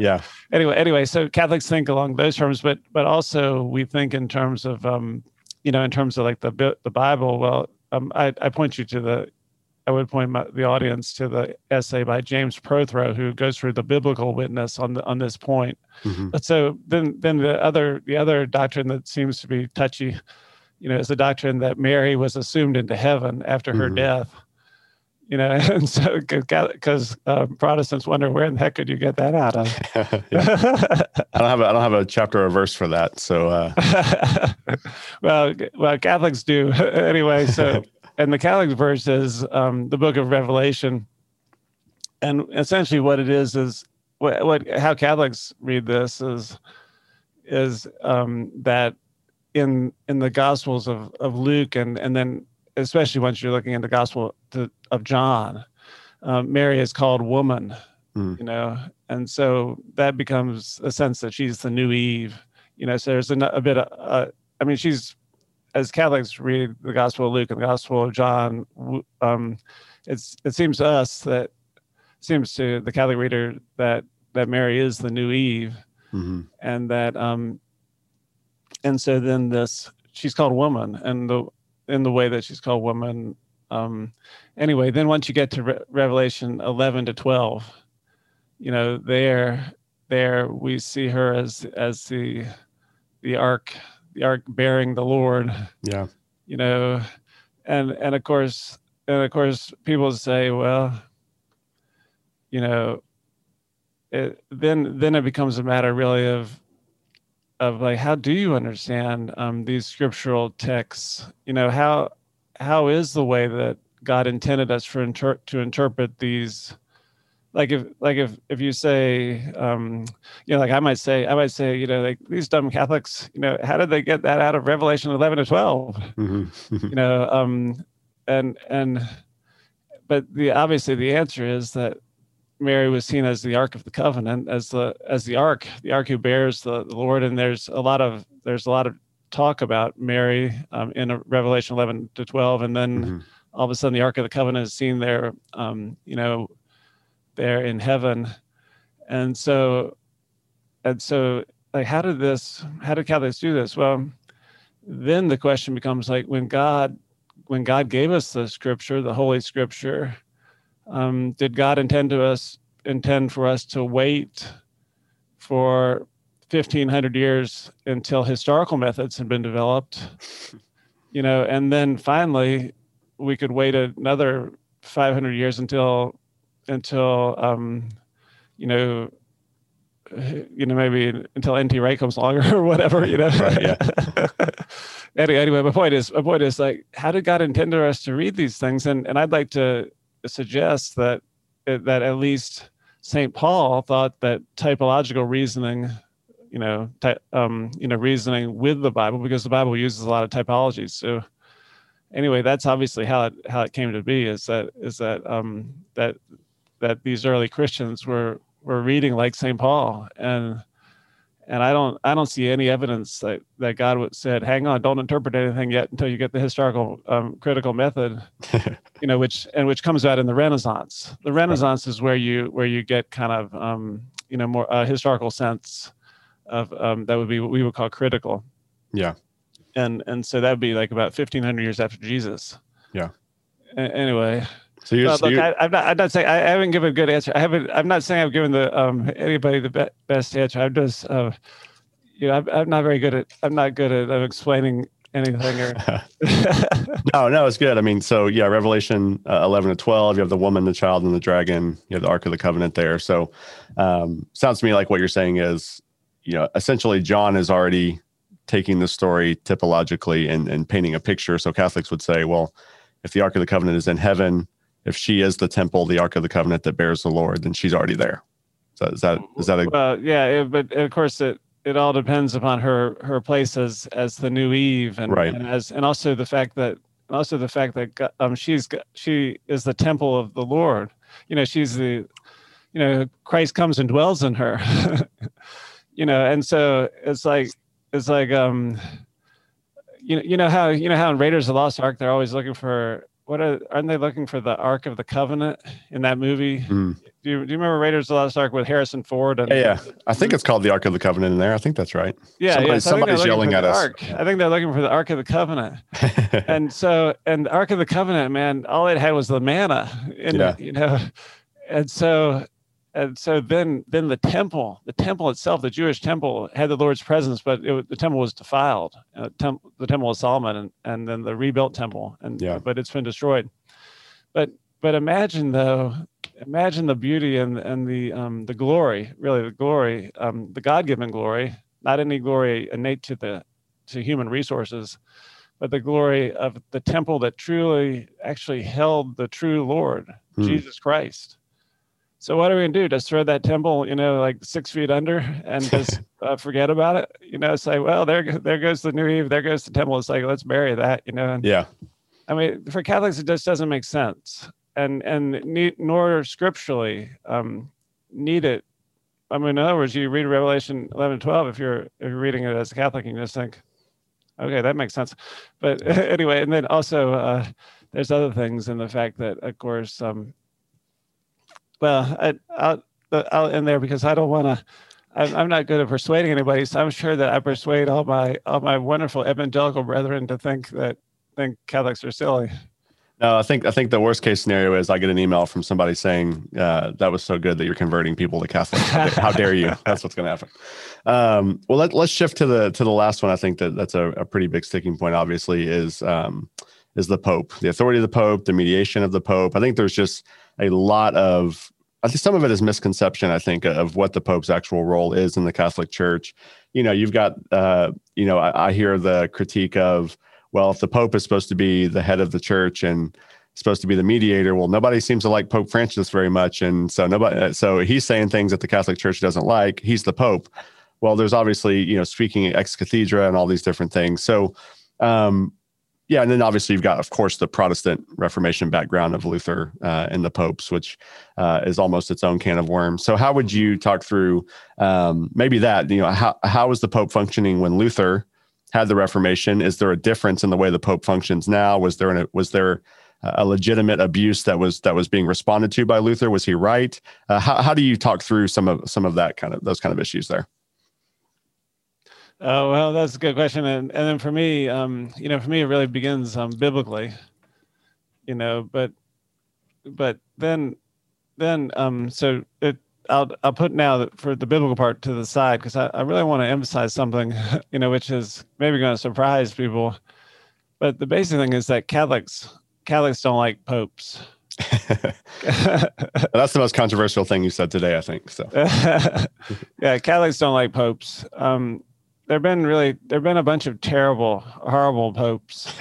yeah.
Anyway, anyway, so Catholics think along those terms, but but also we think in terms of um, you know, in terms of like the the Bible, well, um, I, I point you to the, I would point my, the audience to the essay by James Prothro, who goes through the biblical witness on the, on this point. Mm-hmm. But so then then the other the other doctrine that seems to be touchy, you know, is the doctrine that Mary was assumed into heaven after her mm-hmm. death you know, and so because uh, Protestants wonder where in the heck could you get that out of?
I don't have a, I don't have a chapter or verse for that. So, uh...
well, well, Catholics do anyway. So, and the Catholic verse is um, the Book of Revelation, and essentially what it is is what, what how Catholics read this is is um, that in in the Gospels of of Luke and and then especially once you're looking at the Gospel to, of John, um, Mary is called woman, mm. you know, and so that becomes a sense that she's the new Eve, you know. So there's a, a bit of, uh, I mean, she's as Catholics read the Gospel of Luke and the Gospel of John, um, it's it seems to us that seems to the Catholic reader that that Mary is the new Eve, mm-hmm. and that um, and so then this she's called woman, and the in the way that she's called woman. Um, anyway, then once you get to Re- Revelation eleven to twelve, you know there there we see her as as the the ark the ark bearing the Lord.
Yeah.
You know, and and of course and of course people say, well, you know, it, then then it becomes a matter really of of like how do you understand um, these scriptural texts? You know how how is the way that God intended us for inter- to interpret these? Like if like if if you say um, you know like I might say I might say you know like these dumb Catholics you know how did they get that out of Revelation eleven to 12 mm-hmm. you know um, and and but the obviously the answer is that Mary was seen as the Ark of the Covenant, as the as the Ark, the Ark who bears the, the Lord. And there's a lot of there's a lot of talk about Mary um, in Revelation 11 to 12, and then mm-hmm. all of a sudden the Ark of the Covenant is seen there, um, you know, there in heaven, and so and so like how did this how did Catholics do this? Well, then the question becomes like when God when God gave us the Scripture, the Holy Scripture um, did God intend to us intend for us to wait for 1500 years until historical methods had been developed? You know and then finally we could wait another 500 years until until um, you know you know maybe until nt wright comes along or whatever you know? Right, yeah. anyway, anyway my point is my point is like how did god intend for us to read these things? And and i'd like to suggests that that at least St. Paul thought that typological reasoning, you know, ty- um, you know, reasoning with the Bible because the Bible uses a lot of typologies. So anyway, that's obviously how it how it came to be. Is that is that um, that that these early Christians were were reading like St. Paul and and I don't I don't see any evidence that that God said, "Hang on, don't interpret anything yet until you get the historical um, critical method," you know, which and which comes out in the Renaissance. The Renaissance right. is where you where you get kind of um, you know more uh, historical sense of um, that would be what we would call critical.
Yeah,
and and so that would be like about fifteen hundred years after Jesus.
Yeah.
A- anyway, so you're, look, you're... I, am not. I'm not saying I, I, haven't given a good answer. I haven't. I'm not saying I've given the um, anybody the be- best answer. I'm just, uh, you know, I'm, I'm, not very good at. I'm not good at uh, explaining anything. Or...
no, no, it's good. I mean, so yeah, Revelation uh, 11 to 12. You have the woman, the child, and the dragon. You have the Ark of the Covenant there. So, um, sounds to me like what you're saying is, you know, essentially John is already taking the story typologically and, and painting a picture. So Catholics would say, well, if the Ark of the Covenant is in heaven if she is the temple, the Ark of the Covenant that bears the Lord, then she's already there. So is that is that a
well, yeah, it, but of course it it all depends upon her her place as as the new Eve and,
right.
and as and also the fact that also the fact that um she's she is the temple of the Lord. You know, she's the you know Christ comes and dwells in her. you know, and so it's like it's like um you know you know how you know how in Raiders of the Lost Ark they're always looking for what are, aren't they looking for the Ark of the Covenant in that movie? Mm. Do, you, do you remember Raiders of the Lost Ark with Harrison Ford?
And, yeah, yeah, I think it's called the Ark of the Covenant in there. I think that's right.
Yeah, Somebody,
yeah. So somebody's yelling at us.
Ark. I think they're looking for the Ark of the Covenant. and so, and the Ark of the Covenant, man, all it had was the manna. In yeah. you know, and so and so then then the temple the temple itself the jewish temple had the lord's presence but it, the temple was defiled uh, temp, the temple of solomon and, and then the rebuilt temple and yeah. but it's been destroyed but but imagine though imagine the beauty and and the um the glory really the glory um the god-given glory not any glory innate to the to human resources but the glory of the temple that truly actually held the true lord hmm. jesus christ so what are we gonna do? Just throw that temple, you know, like six feet under, and just uh, forget about it? You know, say, well, there, there goes the new Eve, there goes the temple. It's like let's bury that, you know. And,
yeah.
I mean, for Catholics, it just doesn't make sense, and and need, nor scripturally um, need it. I mean, in other words, you read Revelation 11, 12, if you're if you're reading it as a Catholic, you just think, Okay, that makes sense. But anyway, and then also uh, there's other things in the fact that, of course, um, well, I, I'll, I'll end there because I don't want to. I'm, I'm not good at persuading anybody, so I'm sure that I persuade all my all my wonderful evangelical brethren to think that think Catholics are silly.
No, I think I think the worst case scenario is I get an email from somebody saying uh, that was so good that you're converting people to Catholic. How, dare you? That's what's going to happen. Um, well, let, us shift to the to the last one. I think that that's a, a pretty big sticking point. Obviously, is um, is the Pope, the authority of the Pope, the mediation of the Pope. I think there's just a lot of I think some of it is misconception. I think of what the Pope's actual role is in the Catholic Church. You know, you've got uh, you know I, I hear the critique of well, if the Pope is supposed to be the head of the church and supposed to be the mediator, well, nobody seems to like Pope Francis very much, and so nobody. Uh, so he's saying things that the Catholic Church doesn't like. He's the Pope. Well, there's obviously you know speaking ex cathedra and all these different things. So. Um, yeah, and then obviously you've got, of course, the Protestant Reformation background of Luther uh, and the popes, which uh, is almost its own can of worms. So, how would you talk through um, maybe that? You know, how how was the Pope functioning when Luther had the Reformation? Is there a difference in the way the Pope functions now? Was there an, was there a legitimate abuse that was that was being responded to by Luther? Was he right? Uh, how how do you talk through some of some of that kind of those kind of issues there?
Oh well, that's a good question, and and then for me, um, you know, for me, it really begins um, biblically, you know, but but then then um, so it I'll I'll put now for the biblical part to the side because I, I really want to emphasize something, you know, which is maybe going to surprise people. But the basic thing is that Catholics Catholics don't like popes.
That's the most controversial thing you said today, I think. So,
yeah, Catholics don't like popes. Um, there've been really there've been a bunch of terrible, horrible popes,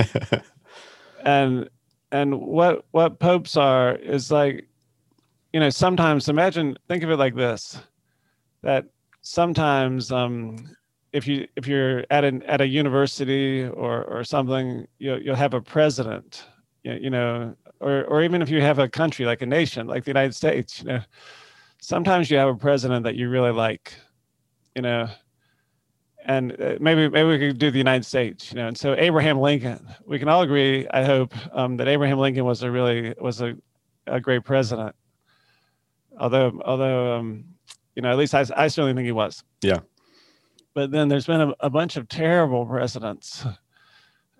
and and what what popes are is like you know, sometimes imagine, think of it like this, that sometimes um, if you if you're at an at a university or or something, you'll you'll have a president, you, you know, or or even if you have a country like a nation like the United States, you know, sometimes you have a president that you really like, you know, and uh, maybe maybe we could do the United States, you know. And so Abraham Lincoln, we can all agree, I hope, um, that Abraham Lincoln was a really was a, a great president although although um, you know at least I, I certainly think he was.
Yeah.
But then there's been a, a bunch of terrible presidents.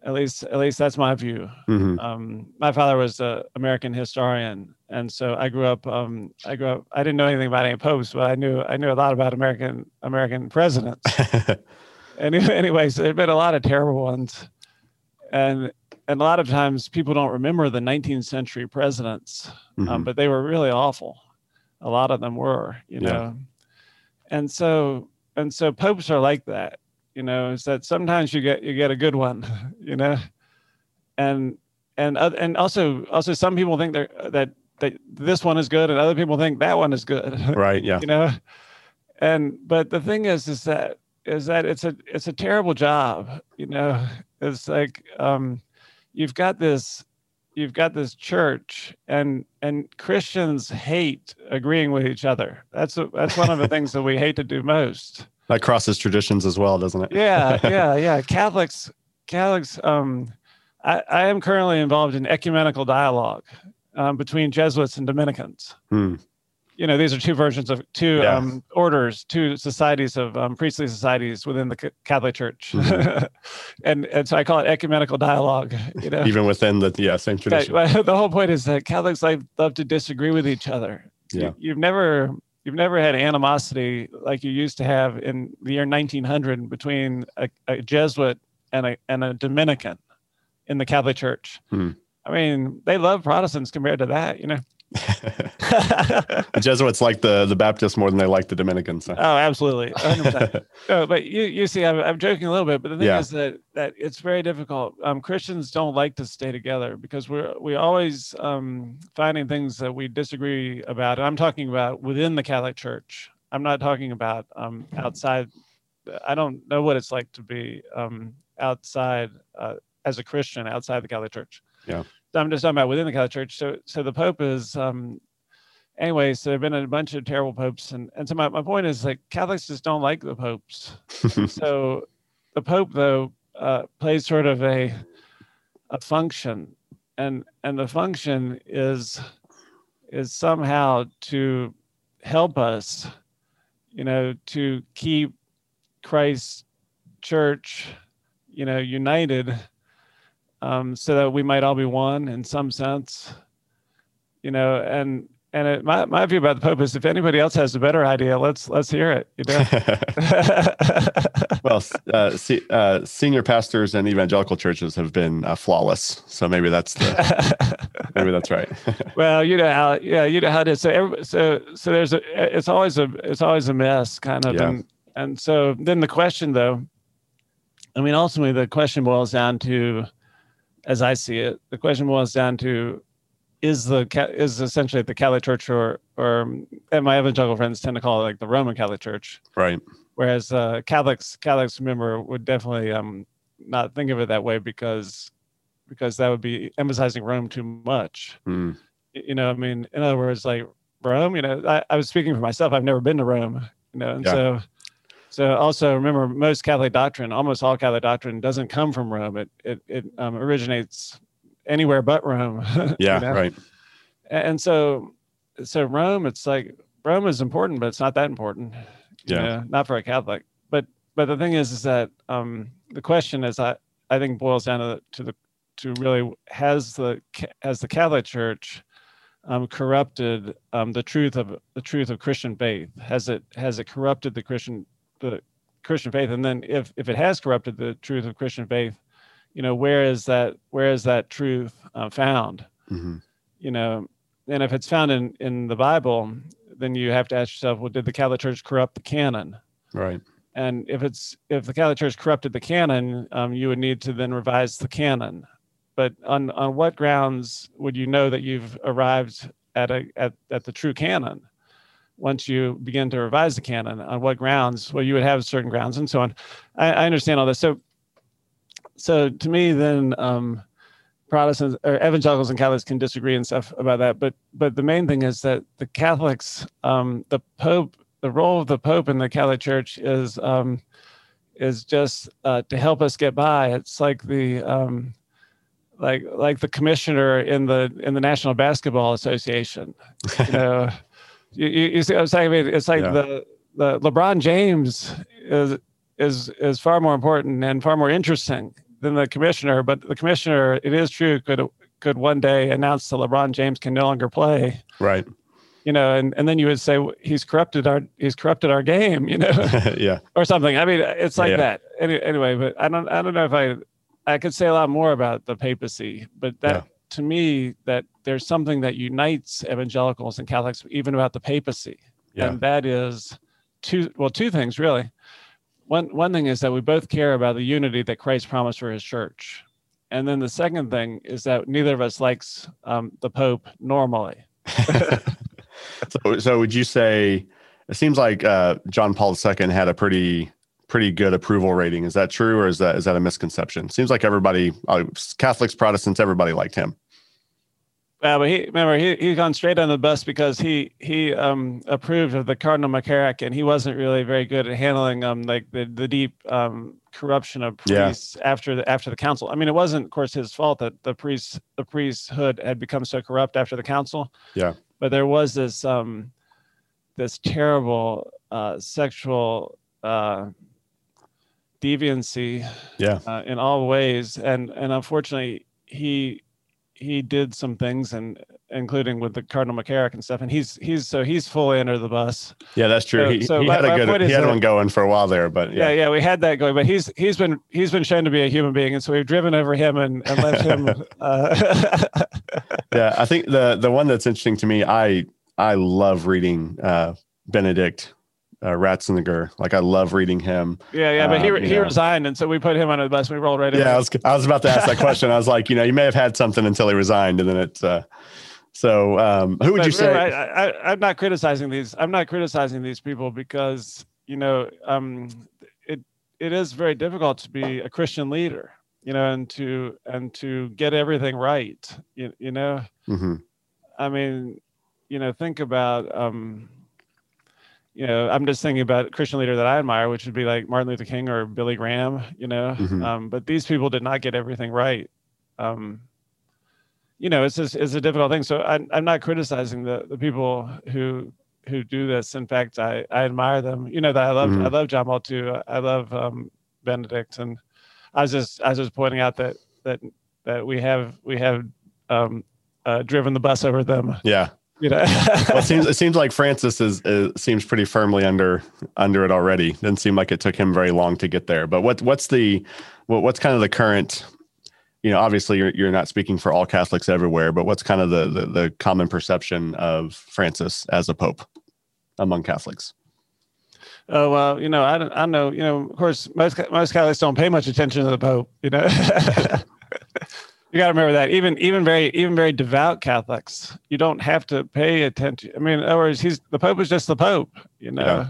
At least at least that's my view. Mm-hmm. Um, my father was an American historian, and so I grew up. Um, I grew up. I didn't know anything about any popes, but I knew I knew a lot about American American presidents. and anyways, there've been a lot of terrible ones, and and a lot of times people don't remember the 19th century presidents, um, mm-hmm. um, but they were really awful a lot of them were, you know. Yeah. And so and so popes are like that, you know, is that sometimes you get you get a good one, you know. And and and also also some people think that that this one is good and other people think that one is good.
Right, yeah.
you know. And but the thing is is that is that it's a it's a terrible job, you know. It's like um you've got this you've got this church and and Christians hate agreeing with each other. That's a, that's one of the things that we hate to do most.
That crosses traditions as well, doesn't it?
yeah, yeah, yeah. Catholics Catholics um I, I am currently involved in ecumenical dialogue um, between Jesuits and Dominicans. Hmm you know these are two versions of two yeah. um, orders two societies of um, priestly societies within the catholic church mm-hmm. and and so i call it ecumenical dialogue you know
even within the yeah same tradition
the whole point is that catholics like love to disagree with each other
yeah
you, have never you've never had animosity like you used to have in the year 1900 between a, a jesuit and a and a dominican in the catholic church mm. i mean they love protestants compared to that you know
Jesuits like the the Baptists more than they like the Dominicans. So.
Oh, absolutely, no, but you you see, I'm, I'm joking a little bit, but the thing yeah. is that that it's very difficult. Um, Christians don't like to stay together because we're we always um, finding things that we disagree about. And I'm talking about within the Catholic Church. I'm not talking about um, outside. I don't know what it's like to be um, outside uh, as a Christian outside the Catholic Church.
Yeah.
I'm just talking about within the Catholic Church. So, so the Pope is, um, anyway. So there've been a bunch of terrible popes, and and so my, my point is like Catholics just don't like the popes. so the Pope, though, uh, plays sort of a a function, and and the function is is somehow to help us, you know, to keep Christ's church, you know, united, um, so that we might all be one in some sense, you know, and and it, my, my view about the Pope is if anybody else has a better idea, let's let's hear it. You
know? well, uh, see, uh, senior pastors and evangelical churches have been uh, flawless, so maybe that's the, maybe that's right.
well, you know how yeah, you know how it is. So so so there's a it's always a it's always a mess kind of, yeah. and and so then the question though, I mean, ultimately the question boils down to, as I see it, the question boils down to is the is essentially the Catholic Church, or or and my evangelical friends tend to call it like the Roman Catholic Church,
right?
Whereas uh, Catholics Catholics member would definitely um not think of it that way because because that would be emphasizing Rome too much. Mm. You know, I mean, in other words, like Rome. You know, I, I was speaking for myself. I've never been to Rome. You know, and yeah. so so also remember, most Catholic doctrine, almost all Catholic doctrine, doesn't come from Rome. It it it um, originates anywhere but Rome.
Yeah, you know? right.
And so, so Rome, it's like Rome is important, but it's not that important. yeah, know, not for a Catholic. But but the thing is, is that um, the question is, I I think boils down to the, to the to really has the has the Catholic Church um, corrupted um, the truth of the truth of Christian faith? Has it has it corrupted the Christian the Christian faith? And then if if it has corrupted the truth of Christian faith, you know where is that where is that truth uh, found? Mm-hmm. you know and if it's found in in the bible then you have to ask yourself well did the catholic church corrupt the canon?
Right.
And if it's if the catholic church corrupted the canon um, you would need to then revise the canon. But on on what grounds would you know that you've arrived at a at, at the true canon once you begin to revise the canon on what grounds well you would have certain grounds and so on i, I understand all this so so to me, then um, Protestants or evangelicals and Catholics can disagree and stuff about that. But but the main thing is that the Catholics, um, the Pope, the role of the Pope in the Catholic Church is um, is just uh, to help us get by. It's like the um, like like the commissioner in the in the National Basketball Association. You know, you, you, see what I'm saying? I mean, it's like yeah. the the LeBron James is is is far more important and far more interesting than the commissioner. But the commissioner, it is true, could could one day announce that LeBron James can no longer play.
Right.
You know, and, and then you would say he's corrupted our he's corrupted our game. You know.
yeah.
Or something. I mean, it's like yeah. that. Any, anyway, but I don't I don't know if I I could say a lot more about the papacy, but that. Yeah. To me, that there's something that unites evangelicals and Catholics, even about the papacy, yeah. and that is two well, two things really one one thing is that we both care about the unity that Christ promised for His church, and then the second thing is that neither of us likes um, the Pope normally.
so, so would you say it seems like uh, John Paul II had a pretty pretty good approval rating? Is that true, or is that is that a misconception? Seems like everybody, uh, Catholics, Protestants, everybody liked him.
Yeah, but he remember he he gone straight on the bus because he he um approved of the Cardinal McCarrick and he wasn't really very good at handling um like the the deep um corruption of priests yeah. after the after the council. I mean, it wasn't, of course, his fault that the priests the priesthood had become so corrupt after the council.
Yeah,
but there was this um this terrible uh, sexual uh, deviancy.
Yeah,
uh, in all ways, and and unfortunately he he did some things and including with the Cardinal McCarrick and stuff. And he's he's so he's fully under the bus.
Yeah, that's true. So, he, so he my, had a good he had one going for a while there, but
yeah. yeah, yeah, we had that going. But he's he's been he's been shown to be a human being, and so we've driven over him and, and left him. Uh,
yeah, I think the the one that's interesting to me, I I love reading uh, Benedict uh, Ratzinger. Like I love reading him.
Yeah, yeah, but he um, he know. resigned, and so we put him on the bus. and We rolled right in.
Yeah, I was I was about to ask that question. I was like, you know, you may have had something until he resigned, and then it's. Uh, so, um, who would but you say?
I, I, I'm not criticizing these. I'm not criticizing these people because you know, um, it it is very difficult to be a Christian leader, you know, and to and to get everything right. You, you know, mm-hmm. I mean, you know, think about um, you know, I'm just thinking about a Christian leader that I admire, which would be like Martin Luther King or Billy Graham, you know.
Mhm.
Um, but these people did not get everything right. Um, you know, it's just, it's a difficult thing. So I, I'm not criticizing the the people who who do this. In fact, I I admire them. You know that I love I
Mhm.
love John Paul too. I love um, Benedict, and I was just I was just pointing out that that that we have we have um, uh, driven the bus over them.
Yeah.
You know.
Well, it seems it seems like Francis is, is seems pretty firmly under under it already. Doesn't seem like it took him very long to get there. But what what's the what, what's kind of the current? You know, obviously you're you're not speaking for all Catholics everywhere, but what's kind of the the, the common perception of Francis as a pope among Catholics?
Oh well, you know, I don't, I know, you know, of course, most most Catholics don't pay much attention to the Pope. You know, you got to remember that. Even even very even very devout Catholics, you don't have to pay attention. I mean, in other words, he's the Pope is just the Pope. You know,
Yeah.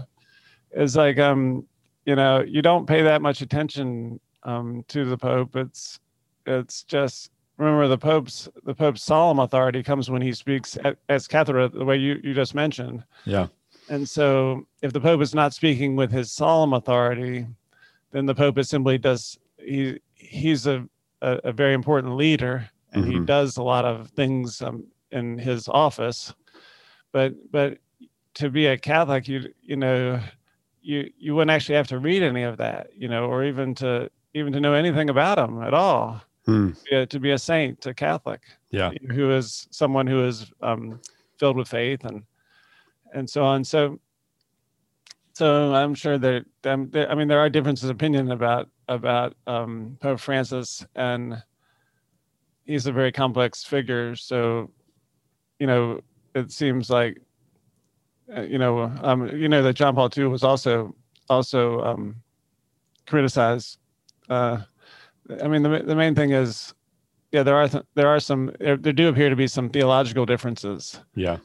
it's like um, you know, you don't pay that much attention um to the Pope. It's it's just remember the Pope's the Pope's solemn authority comes when he speaks at, as Catholic, the way you you just mentioned.
Yeah.
And so, if the Pope is not speaking with his solemn authority, then the Pope is simply does he he's a a, a very important leader, and he
Mhm.
does a lot of things um, in his office. But but to be a Catholic, you you know, you you wouldn't actually have to read any of that, you know, or even to even to know anything about him at all.
Hmm.
Yeah, to be a saint, a Catholic
Yeah.
who is someone who is um, filled with faith and and so on. So so I'm sure that um, there, I mean there are differences of opinion about about um, Pope Francis, and he's a very complex figure. So you know it seems like uh, you know um, you know that John Paul II was also also um, criticized. Uh, I mean the the main thing is yeah there are th- there are some there, there do appear to be some theological differences
Yeah.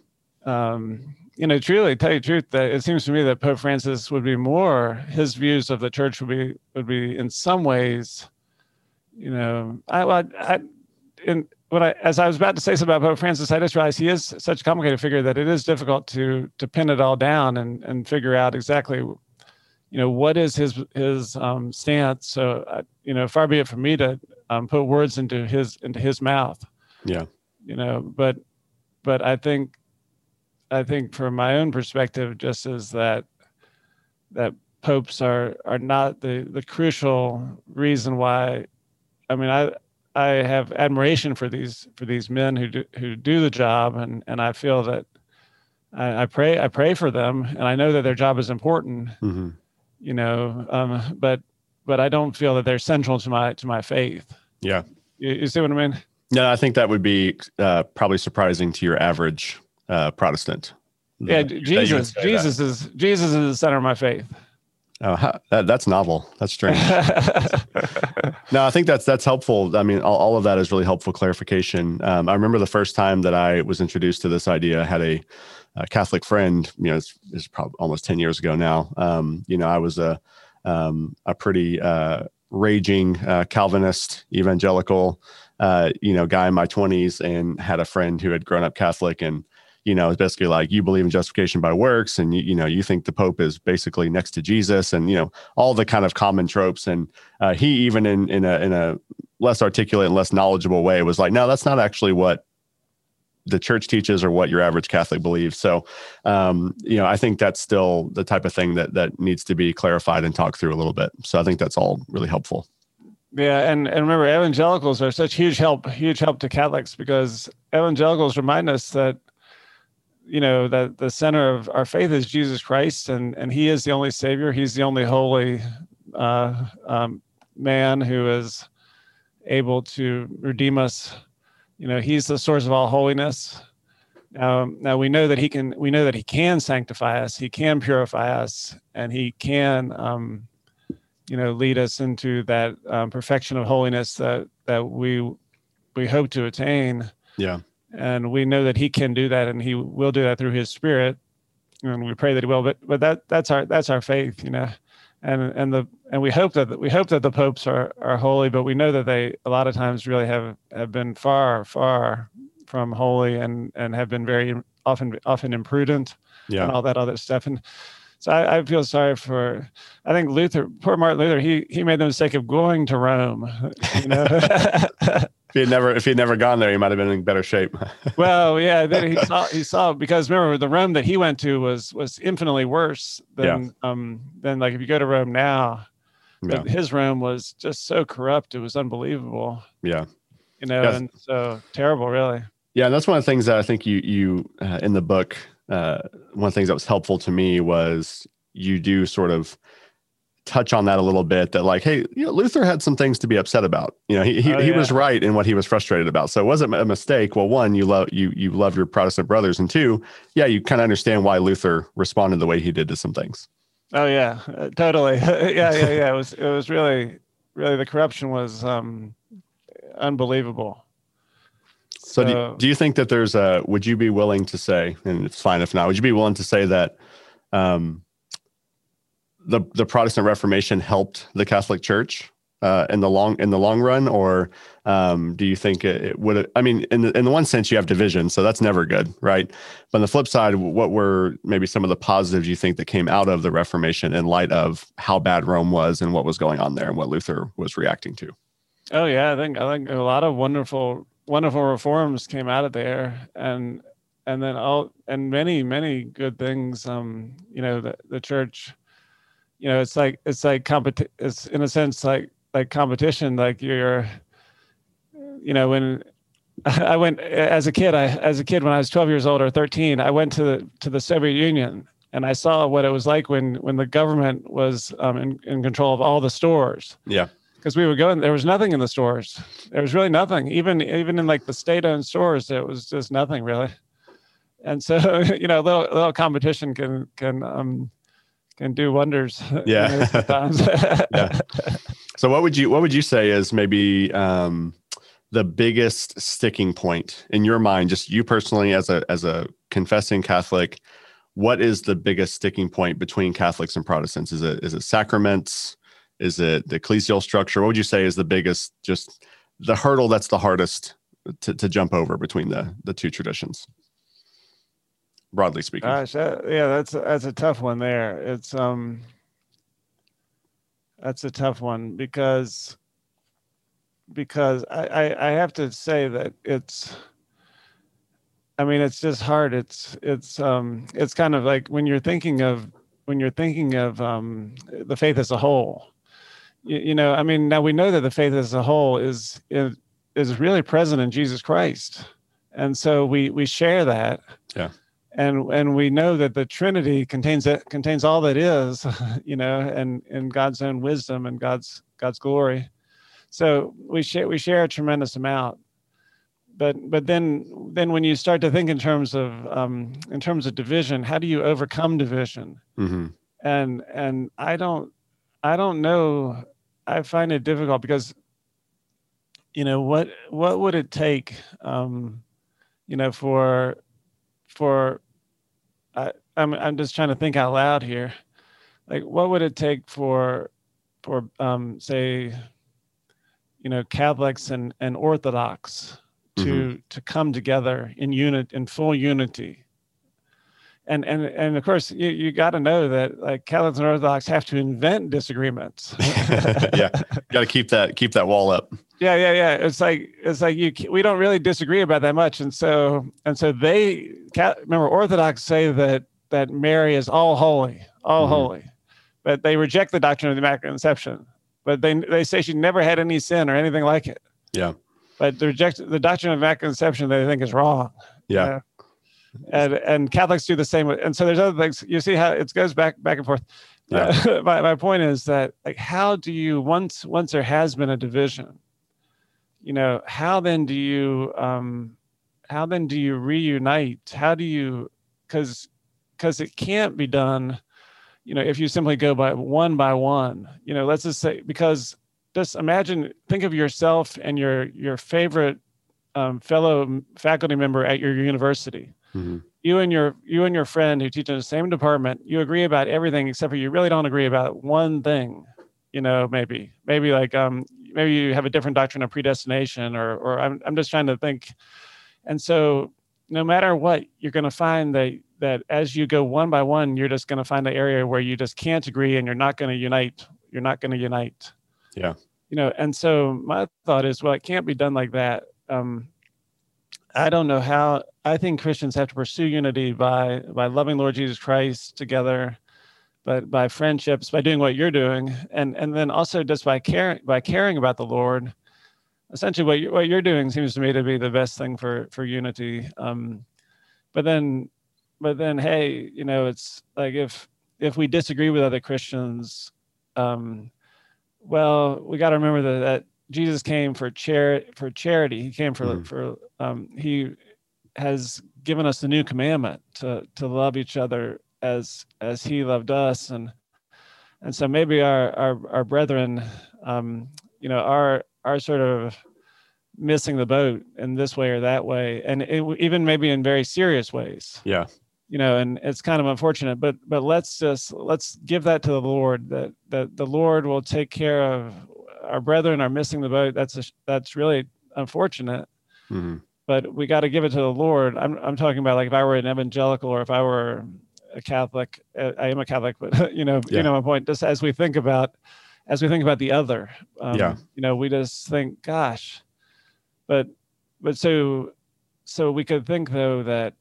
um, you know, truly tell you the truth, that it seems to me that Pope Francis would be more his views of the church would be would be in some ways, you know, I, I, I in when I as I was about to say something about Pope Francis, I just realized he is such a complicated figure that it is difficult to to pin it all down and and figure out exactly, you know, what is his his um, stance. So, uh, you know, far be it from me to um, put words into his into his mouth
Yeah.
you know but but i think i think from my own perspective just as that that popes are are not the the crucial reason why i mean i i have admiration for these for these men who do who do the job and and i feel that i, I pray i pray for them and i know that their job is important
hmm
you know um but but i don't feel that they're central to my to my faith.
Yeah.
you, you see what i mean?
No, I think that would be uh, probably surprising to your average uh, Protestant.
yeah
that you-
J-
that you would
jesus
that.
jesus is jesus is the center of my faith
Oh, that, that's novel. That's strange. no, I think that's that's helpful. I mean, all, all of that is really helpful clarification. Um, I remember the first time that I was introduced to this idea. I had a, a Catholic friend. You know, it's, it's probably almost ten years ago now. Um, you know, I was a um, a pretty uh, raging uh, Calvinist evangelical, uh, you know, guy in my twenties, and had a friend who had grown up Catholic and you know, it's basically like you believe in justification by works, and you, you know, you think the Pope is basically next to Jesus, and you know, all the kind of common tropes. And uh, he even in in a in a less articulate and less knowledgeable way was like, no, that's not actually what the church teaches or what your average Catholic believes. So, um, you know, I think that's still the type of thing that that needs to be clarified and talked through a little bit. So I think that's all really helpful.
Yeah, and and remember, evangelicals are such huge help, huge help to Catholics because evangelicals remind us that you know that the center of our faith is Jesus Christ, and and He is the only Savior. He's the only holy uh, um, man who is able to redeem us. You know, He's the source of all holiness. Now, now we know that He can. We know that He can sanctify us. He can purify us, and He can. Um, you know lead us into that um, perfection of holiness that that we we hope to attain
Yeah.
And we know that he can do that and he will do that through his spirit and we pray that he will but but that that's our that's our faith you know and and the and we hope that we hope that the popes are are holy but we know that they a lot of times really have have been far far from holy and and have been very often often imprudent
Yeah.
and all that other stuff. And so I, I, feel sorry for. I think Luther, poor Martin Luther, he he made the mistake of going to Rome. You know.
if he had never if he had never gone there, he might have been in better shape.
well, yeah, then he saw he saw because remember the Rome that he went to was was infinitely worse than yeah. um than like if you go to Rome now. Yeah. His Rome was just so corrupt; it was unbelievable.
Yeah,
you know, yes. and so terrible, really.
Yeah, and that's one of the things that I think you you uh, in the book uh, one of the things that was helpful to me was you do sort of touch on that a little bit that like hey you know, luther had some things to be upset about. You know he, he, oh, yeah. he was right in what he was frustrated about. So it wasn't a mistake. Well one you love you you love your protestant brothers. And two yeah you kind of understand why luther responded the way he did to some things.
Oh yeah. Uh, totally. Yeah yeah yeah. It was it was really really the corruption was um unbelievable.
So, do, you, do you think that there's a? Would you be willing to say, and it's fine if not, would you be willing to say that um, the the Protestant Reformation helped the Catholic Church uh, in the long in the long run, or um, do you think it, it would? I mean, in the in the one sense, you have division, so that's never good, right? But on the flip side, what were maybe some of the positives you think that came out of the Reformation in light of how bad Rome was and what was going on there and what Luther was reacting to?
Oh yeah, I think I think a lot of wonderful wonderful reforms came out of there and and then all and many many good things um you know the, the church you know it's like it's like competi- it's in a sense like like competition like you're you know when I went as a kid. I as a kid when I was 12 years old or 13, I went to the to the Soviet Union and I saw what it was like when when the government was um, in, in control of all the stores.
Yeah
because we would go and there was nothing in the stores. There was really nothing. Even even in like the state-owned stores, it was just nothing really. And so you know, a little little competition can can um can do wonders.
Yeah. yeah. So what would you what would you say is maybe um the biggest sticking point in your mind, just you personally as a as a confessing Catholic? What is the biggest sticking point between Catholics and Protestants? Is it is it sacraments? Is it the ecclesial structure? What would you say is the biggest, just the hurdle that's the hardest to, to jump over between the the two traditions? Broadly speaking.
Gosh, that, yeah, that's that's a tough one there. It's um, that's a tough one because because I, I, I have to say that it's I mean it's just hard. It's it's um it's kind of like when you're thinking of when you're thinking of um the faith as a whole, you, you know, I mean, now we know that the faith as a whole is is, is really present in Jesus Christ, and so we we share that.
Yeah.
And and we know that the Trinity contains it contains all that is, you know, and in God's own wisdom and God's God's glory. So we share we share a tremendous amount but but then then when you start to think in terms of um, in terms of division, how do you overcome division? Mm-hmm. And and I don't I don't know I find it difficult because, you know, what what would it take, um, you know, for for I, I'm I'm just trying to think out loud here, like what would it take for for um, say, you know, Catholics and and Orthodox to mm-hmm. to come together in unit in full unity and and and of course you, you got to know that like Catholics and Orthodox have to invent disagreements.
yeah, got to keep that keep that wall up.
Yeah, yeah, yeah. It's like it's like you we don't really disagree about that much, and so and so they remember Orthodox say that that Mary is all holy, all mm-hmm. holy, but they reject the doctrine of the Immaculate Conception. But they they say she never had any sin or anything like it.
Yeah.
But the reject the doctrine of Immaculate Conception they think is wrong.
Yeah. Know?
And and Catholics do the same. And so there's other things. You see how it goes back back and forth. Yeah. Uh, my my point is that like how do you once once there has been a division, you know, how then do you um, how then do you reunite? How do you because because it can't be done, you know, if you simply go by one by one. You know, let's just say because just imagine think of yourself and your your favorite um, fellow faculty member at your university Mm-hmm. You and your you and your friend who teach in the same department, you agree about everything except for you really don't agree about one thing. You know, maybe maybe like um maybe you have a different doctrine of predestination, or or I'm I'm just trying to think. And so no matter what, you're going to find that that as you go one by one, you're just going to find an area where you just can't agree, and you're not going to unite. You're not going to unite.
Yeah.
You know, and so my thought is, well, it can't be done like that. Um, I don't know how. I think Christians have to pursue unity by by loving Lord Jesus Christ together, but by friendships, by doing what you're doing, and and then also just by caring by caring about the Lord. Essentially what, you, what you're doing seems to me to be the best thing for for unity. Um, but then but then hey you know it's like if if we disagree with other christians um, well we got to remember that, that jesus came for charity for charity. He came for mm-hmm. for um, he has given us a new commandment to to love each other as as he loved us. And and so maybe our our, our brethren um, you know our are sort of missing the boat in this way or that way. And it, even maybe in very serious ways.
Yeah.
You know and it's kind of unfortunate but but let's just let's give that to the lord that that the lord will take care of our brethren are missing the boat. That's a, that's really unfortunate. Mm-hmm. But we got to give it to the lord. I'm, I'm talking about like if i were an evangelical or if i were a catholic uh, i am a catholic but you know yeah. you know my point. Just as we think about as we think about the other
um, yeah.
you know we just think gosh. But but so so we could think though that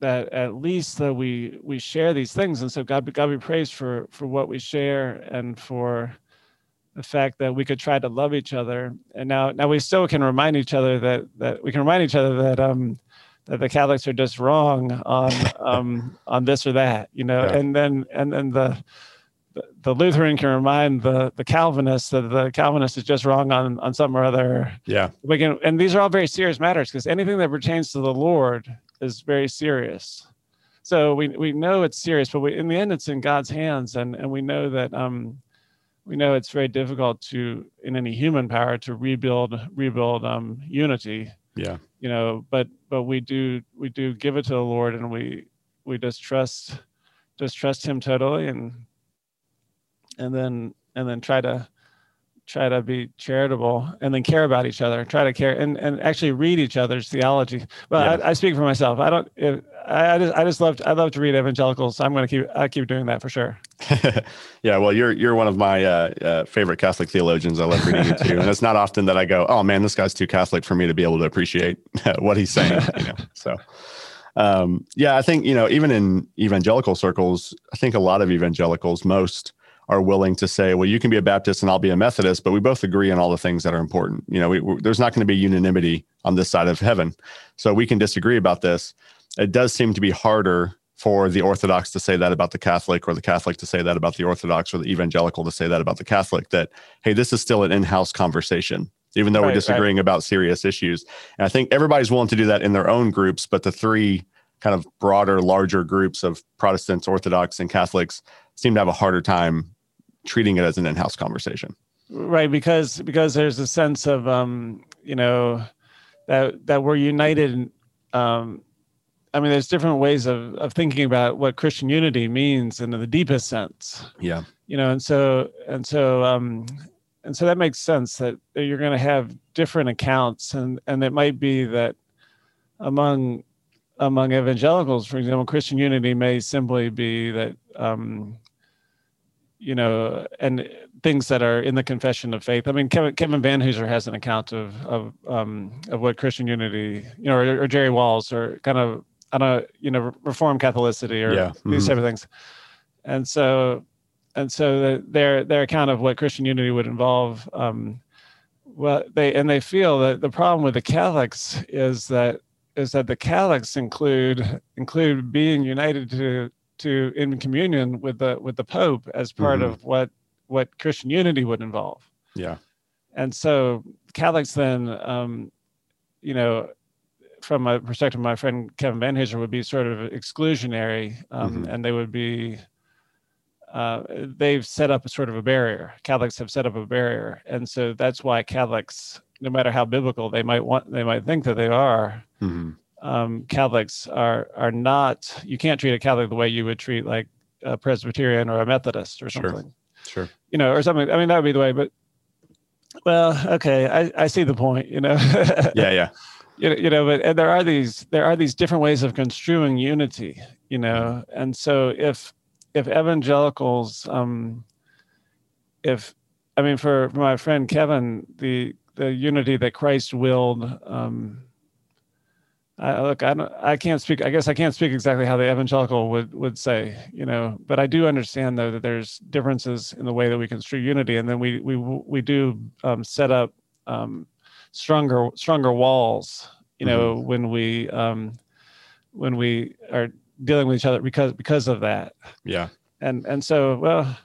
that at least though we we share these things. And so god god be praised for for what we share and for the fact that we could try to love each other and now now we still can remind each other that that we can remind each other that um that the catholics are just wrong on um on this or that you know yeah. and then and then the the Lutheran can remind the the Calvinist that the Calvinist is just wrong on on some or other.
Yeah,
we can, and these are all very serious matters because anything that pertains to the Lord is very serious. So we we know it's serious, but we, in the end, it's in God's hands, and and we know that um, we know it's very difficult to in any human power to rebuild rebuild um unity.
Yeah,
you know, but but we do we do give it to the Lord, and we we just trust just trust Him totally and and then and then try to try to be charitable and then care about each other try to care and, and actually read each other's theology. Well yeah. I, I, speak for myself. I don't I, I just i just love i love to read evangelicals so i'm going to keep i keep doing that for sure.
Yeah well you're you're one of my uh, uh, favorite catholic theologians. I love reading you too. And it's not often that i go oh man this guy's too catholic for me to be able to appreciate what he's saying you know so um, yeah i think you know even in evangelical circles i think a lot of evangelicals most are willing to say, well, you can be a Baptist and I'll be a Methodist, but we both agree on all the things that are important. You know, we, there's not going to be unanimity on this side of heaven. So we can disagree about this. It does seem to be harder for the Orthodox to say that about the Catholic or the Catholic to say that about the Orthodox or the evangelical to say that about the Catholic that, hey, this is still an in house conversation, even though right, we're disagreeing right. about serious issues. And I think everybody's willing to do that in their own groups, but the three kind of broader, larger groups of Protestants, Orthodox, and Catholics seem to have a harder time treating it as an in-house conversation.
Right because because there's a sense of um you know that that we're united um i mean there's different ways of of thinking about what christian unity means in the deepest sense.
Yeah.
You know and so and so um and so that makes sense that you're going to have different accounts and and it might be that among among evangelicals for example christian unity may simply be that um you know, and things that are in the confession of faith. I mean, Kevin, Kevin Vanhoozer has an account of of um, of what Christian unity, you know, or, or Jerry Walls, or kind of I don't know, you know, Reform Catholicity, or yeah. mm-hmm. these type of things. And so, and so the, their their account of what Christian unity would involve, um, well, they and they feel that the problem with the Catholics is that is that the Catholics include include being united to to in communion with the with the Pope as part mm-hmm. of what what Christian unity would involve.
Yeah.
And so Catholics then, um, you know, from a perspective, my friend Kevin Van Vanhoozer would be sort of exclusionary, um, mm-hmm. and they would be. Uh, they've set up a sort of a barrier. Catholics have set up a barrier, and so that's why Catholics, no matter how biblical they might want, they might think that they are, mm-hmm um, Catholics are are not. You can't treat a Catholic the way you would treat like a Presbyterian or a Methodist or something.
Sure. sure.
You know, or something. I mean, that would be the way. But well, okay, I I see the point. You know.
yeah, yeah.
you know, you know but there are these there are these different ways of construing unity you know and so if if evangelicals um if i mean for, for my friend kevin the the unity that christ willed um I, look, I don't, I can't speak. I guess I can't speak exactly how the evangelical would would say, you know. But I do understand though that there's differences in the way that we construe unity, and then we we we do um, set up um, stronger stronger walls you know mm-hmm. when we um when we are dealing with each other because because of that
yeah
and and so well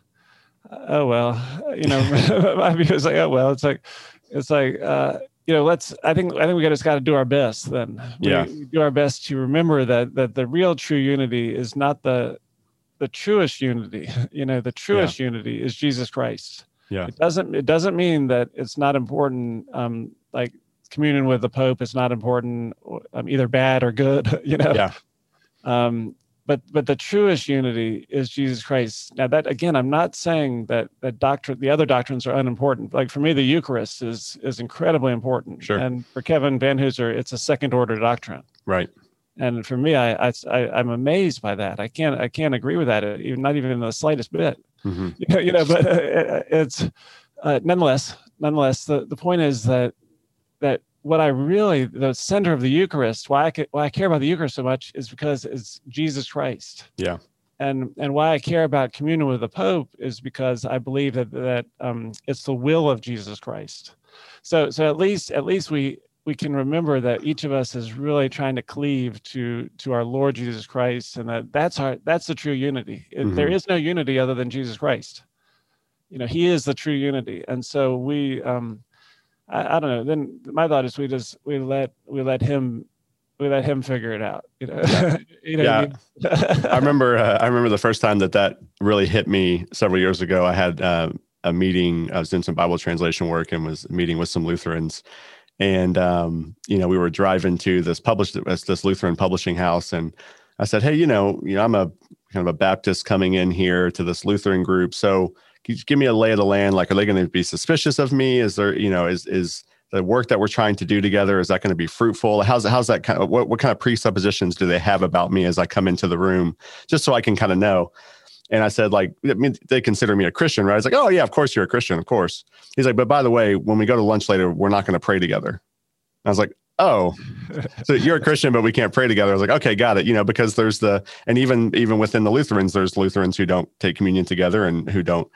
oh well you know my view is like oh well it's like it's like uh you know let's i think i think we just got to do our best then
we, yeah
we do our best to remember that that the real true unity is not the the truest unity you know the truest yeah. unity is jesus christ
yeah
it doesn't it doesn't mean that it's not important um like communion with the Pope is not important, um, either bad or good. You know.
Yeah.
Um, but but the truest unity is Jesus Christ. Now that again, I'm not saying that that doctrine, the other doctrines are unimportant. Like for me, the Eucharist is is incredibly important.
Sure.
And for Kevin Vanhoozer, it's a second order doctrine.
Right.
And for me, I, I, am amazed by that. I can't I can't agree with that, even not even in the slightest bit. Mm-hmm. You, know, you know, but uh, it's uh, nonetheless nonetheless the the point is that that what I really the center of the Eucharist, why I why I care about the Eucharist so much is because it's Jesus Christ.
Yeah.
And and why I care about communion with the Pope is because I believe that that um, it's the will of Jesus Christ. So so at least at least we we can remember that each of us is really trying to cleave to to our Lord Jesus Christ, and that that's our that's the true unity. Mm-hmm. There is no unity other than Jesus Christ. You know, He is the true unity, and so we. Um, I, I don't know. Then my thought is we just we let we let him we let him figure it out. You know,
yeah. you know yeah. I, mean? I, remember. Uh, I remember the first time that that really hit me several years ago. I had uh, a meeting. I was doing some Bible translation work and was meeting with some Lutherans, and um, you know, we were driving to this published this Lutheran publishing house, and I said, "Hey, you know, you know, I'm a kind of a Baptist coming in here to this Lutheran group, so." Give me a lay of the land? Like, are they going to be suspicious of me? Is there, you know, is is the work that we're trying to do together is that going to be fruitful? How's how's that kind of what what kind of presuppositions do they have about me as I come into the room, just so I can kind of know? And I said, like, I mean, they consider me a Christian, right? I was like, oh yeah, of course you're a Christian, of course. He's like, but by the way, when we go to lunch later, we're not going to pray together. I was like, oh so you're a christian but we can't pray together. I was like okay got it. You know because there's the and even even within the lutherans there's lutherans who don't take communion together and who don't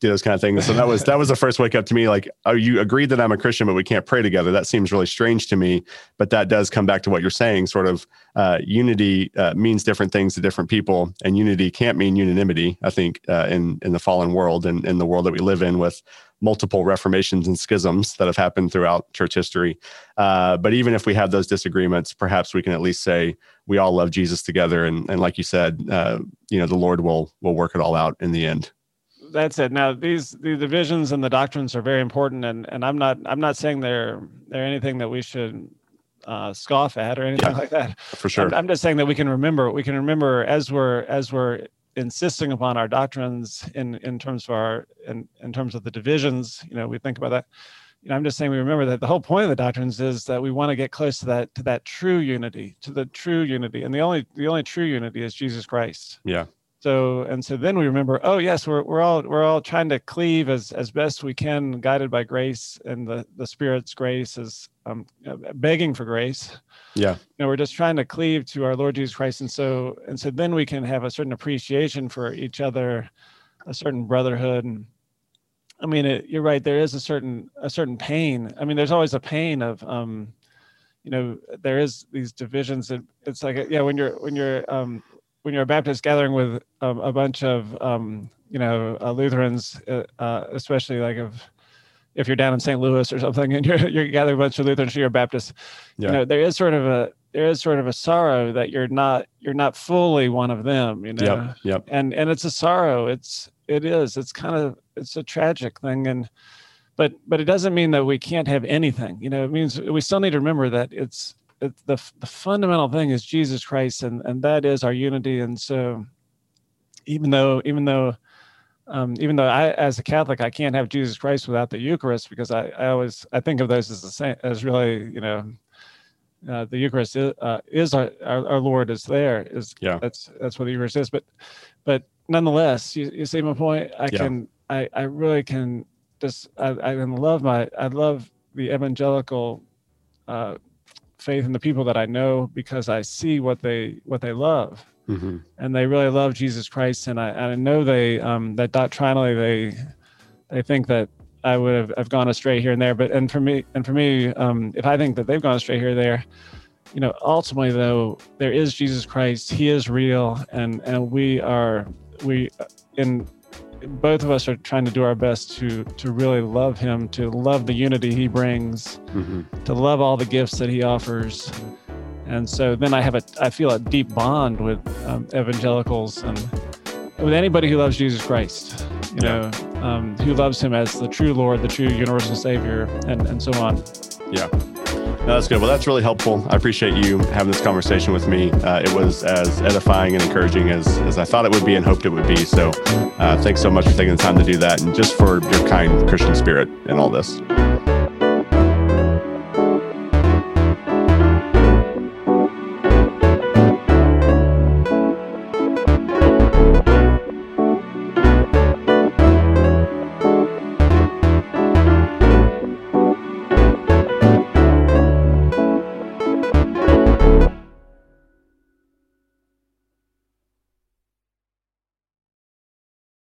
do those kind of things. So that was that was the first wake up to me like oh you agreed that i'm a christian but we can't pray together. That seems really strange to me but that does come back to what you're saying sort of uh, unity uh, means different things to different people and unity can't mean unanimity i think uh, in in the fallen world and in the world that we live in with multiple reformations and schisms that have happened throughout church history. Uh, but even if we have those disagreements, perhaps we can at least say we all love Jesus together, and, and like you said, uh, you know, the Lord will will work it all out in the end.
That's it. Now these the divisions and the doctrines are very important, and and I'm not I'm not saying they're they're anything that we should uh, scoff at or anything yeah, like that.
For sure.
I'm, I'm, just saying that we can remember we can remember as we're as we're insisting upon our doctrines in in terms of our in, in terms of the divisions you know we think about that. You know i'm just saying we remember that the whole point of the doctrines is that we want to get close to that to that true unity to the true unity. And the only the only true unity is jesus christ.
Yeah
so and so then we remember oh yes we're, we're all we're all trying to cleave as as best we can guided by grace and the the spirit's grace is um, begging for grace.
Yeah. You
know we're just trying to cleave to our lord jesus christ. And so and so then we can have a certain appreciation for each other a certain brotherhood. And i mean it, you're right there is a certain a certain pain. I mean there's always a pain of um you know there is these divisions and it's like yeah when you're when you're um when you're a Baptist gathering with um, a bunch of um, you know uh, Lutherans, uh, uh, especially like if if you're down in St. Louis or something, and you're you're gathering a bunch of Lutherans, you're a Baptist. Yeah. You know, there is sort of a there is sort of a sorrow that you're not you're not fully one of them. You know.
Yep. Yep.
And and it's a sorrow. It's it is. It's kind of it's a tragic thing and but but it doesn't mean that we can't have anything you know it means we still need to remember that it's the the fundamental thing is Jesus Christ, and and that is our unity. And so, even though even though um, even though I, as a Catholic, I can't have Jesus Christ without the Eucharist because I, I always I think of those as the same as really you know uh, the Eucharist is, uh, is our, our, our Lord is there. Is
yeah.
That's that's what the Eucharist is. But but nonetheless, you, you see my point. I yeah. can I I really can just I I love my I love the evangelical uh, faith in the people that I know because I see what they what they love. Mm-hmm. And they really love Jesus Christ, and I, and I know they um, that doctrinally they they think that I would have I've gone astray here and there. But and for me and for me, um, if I think that they've gone astray here or there, you know, ultimately though, there is Jesus Christ. He is real, and and we are we in both of us are trying to do our best to to really love him, to love the unity he brings, mm-hmm. to love all the gifts that he offers. And so then I have a I feel a deep bond with um, evangelicals and with anybody who loves Jesus Christ, you know, um, who loves him as the true Lord, the true universal Savior, and, and so on.
Yeah. No, that's good. Well, that's really helpful. I appreciate you having this conversation with me. Uh, it was as edifying and encouraging as, as I thought it would be and hoped it would be. So uh, thanks so much for taking the time to do that and just for your kind Christian spirit in all this.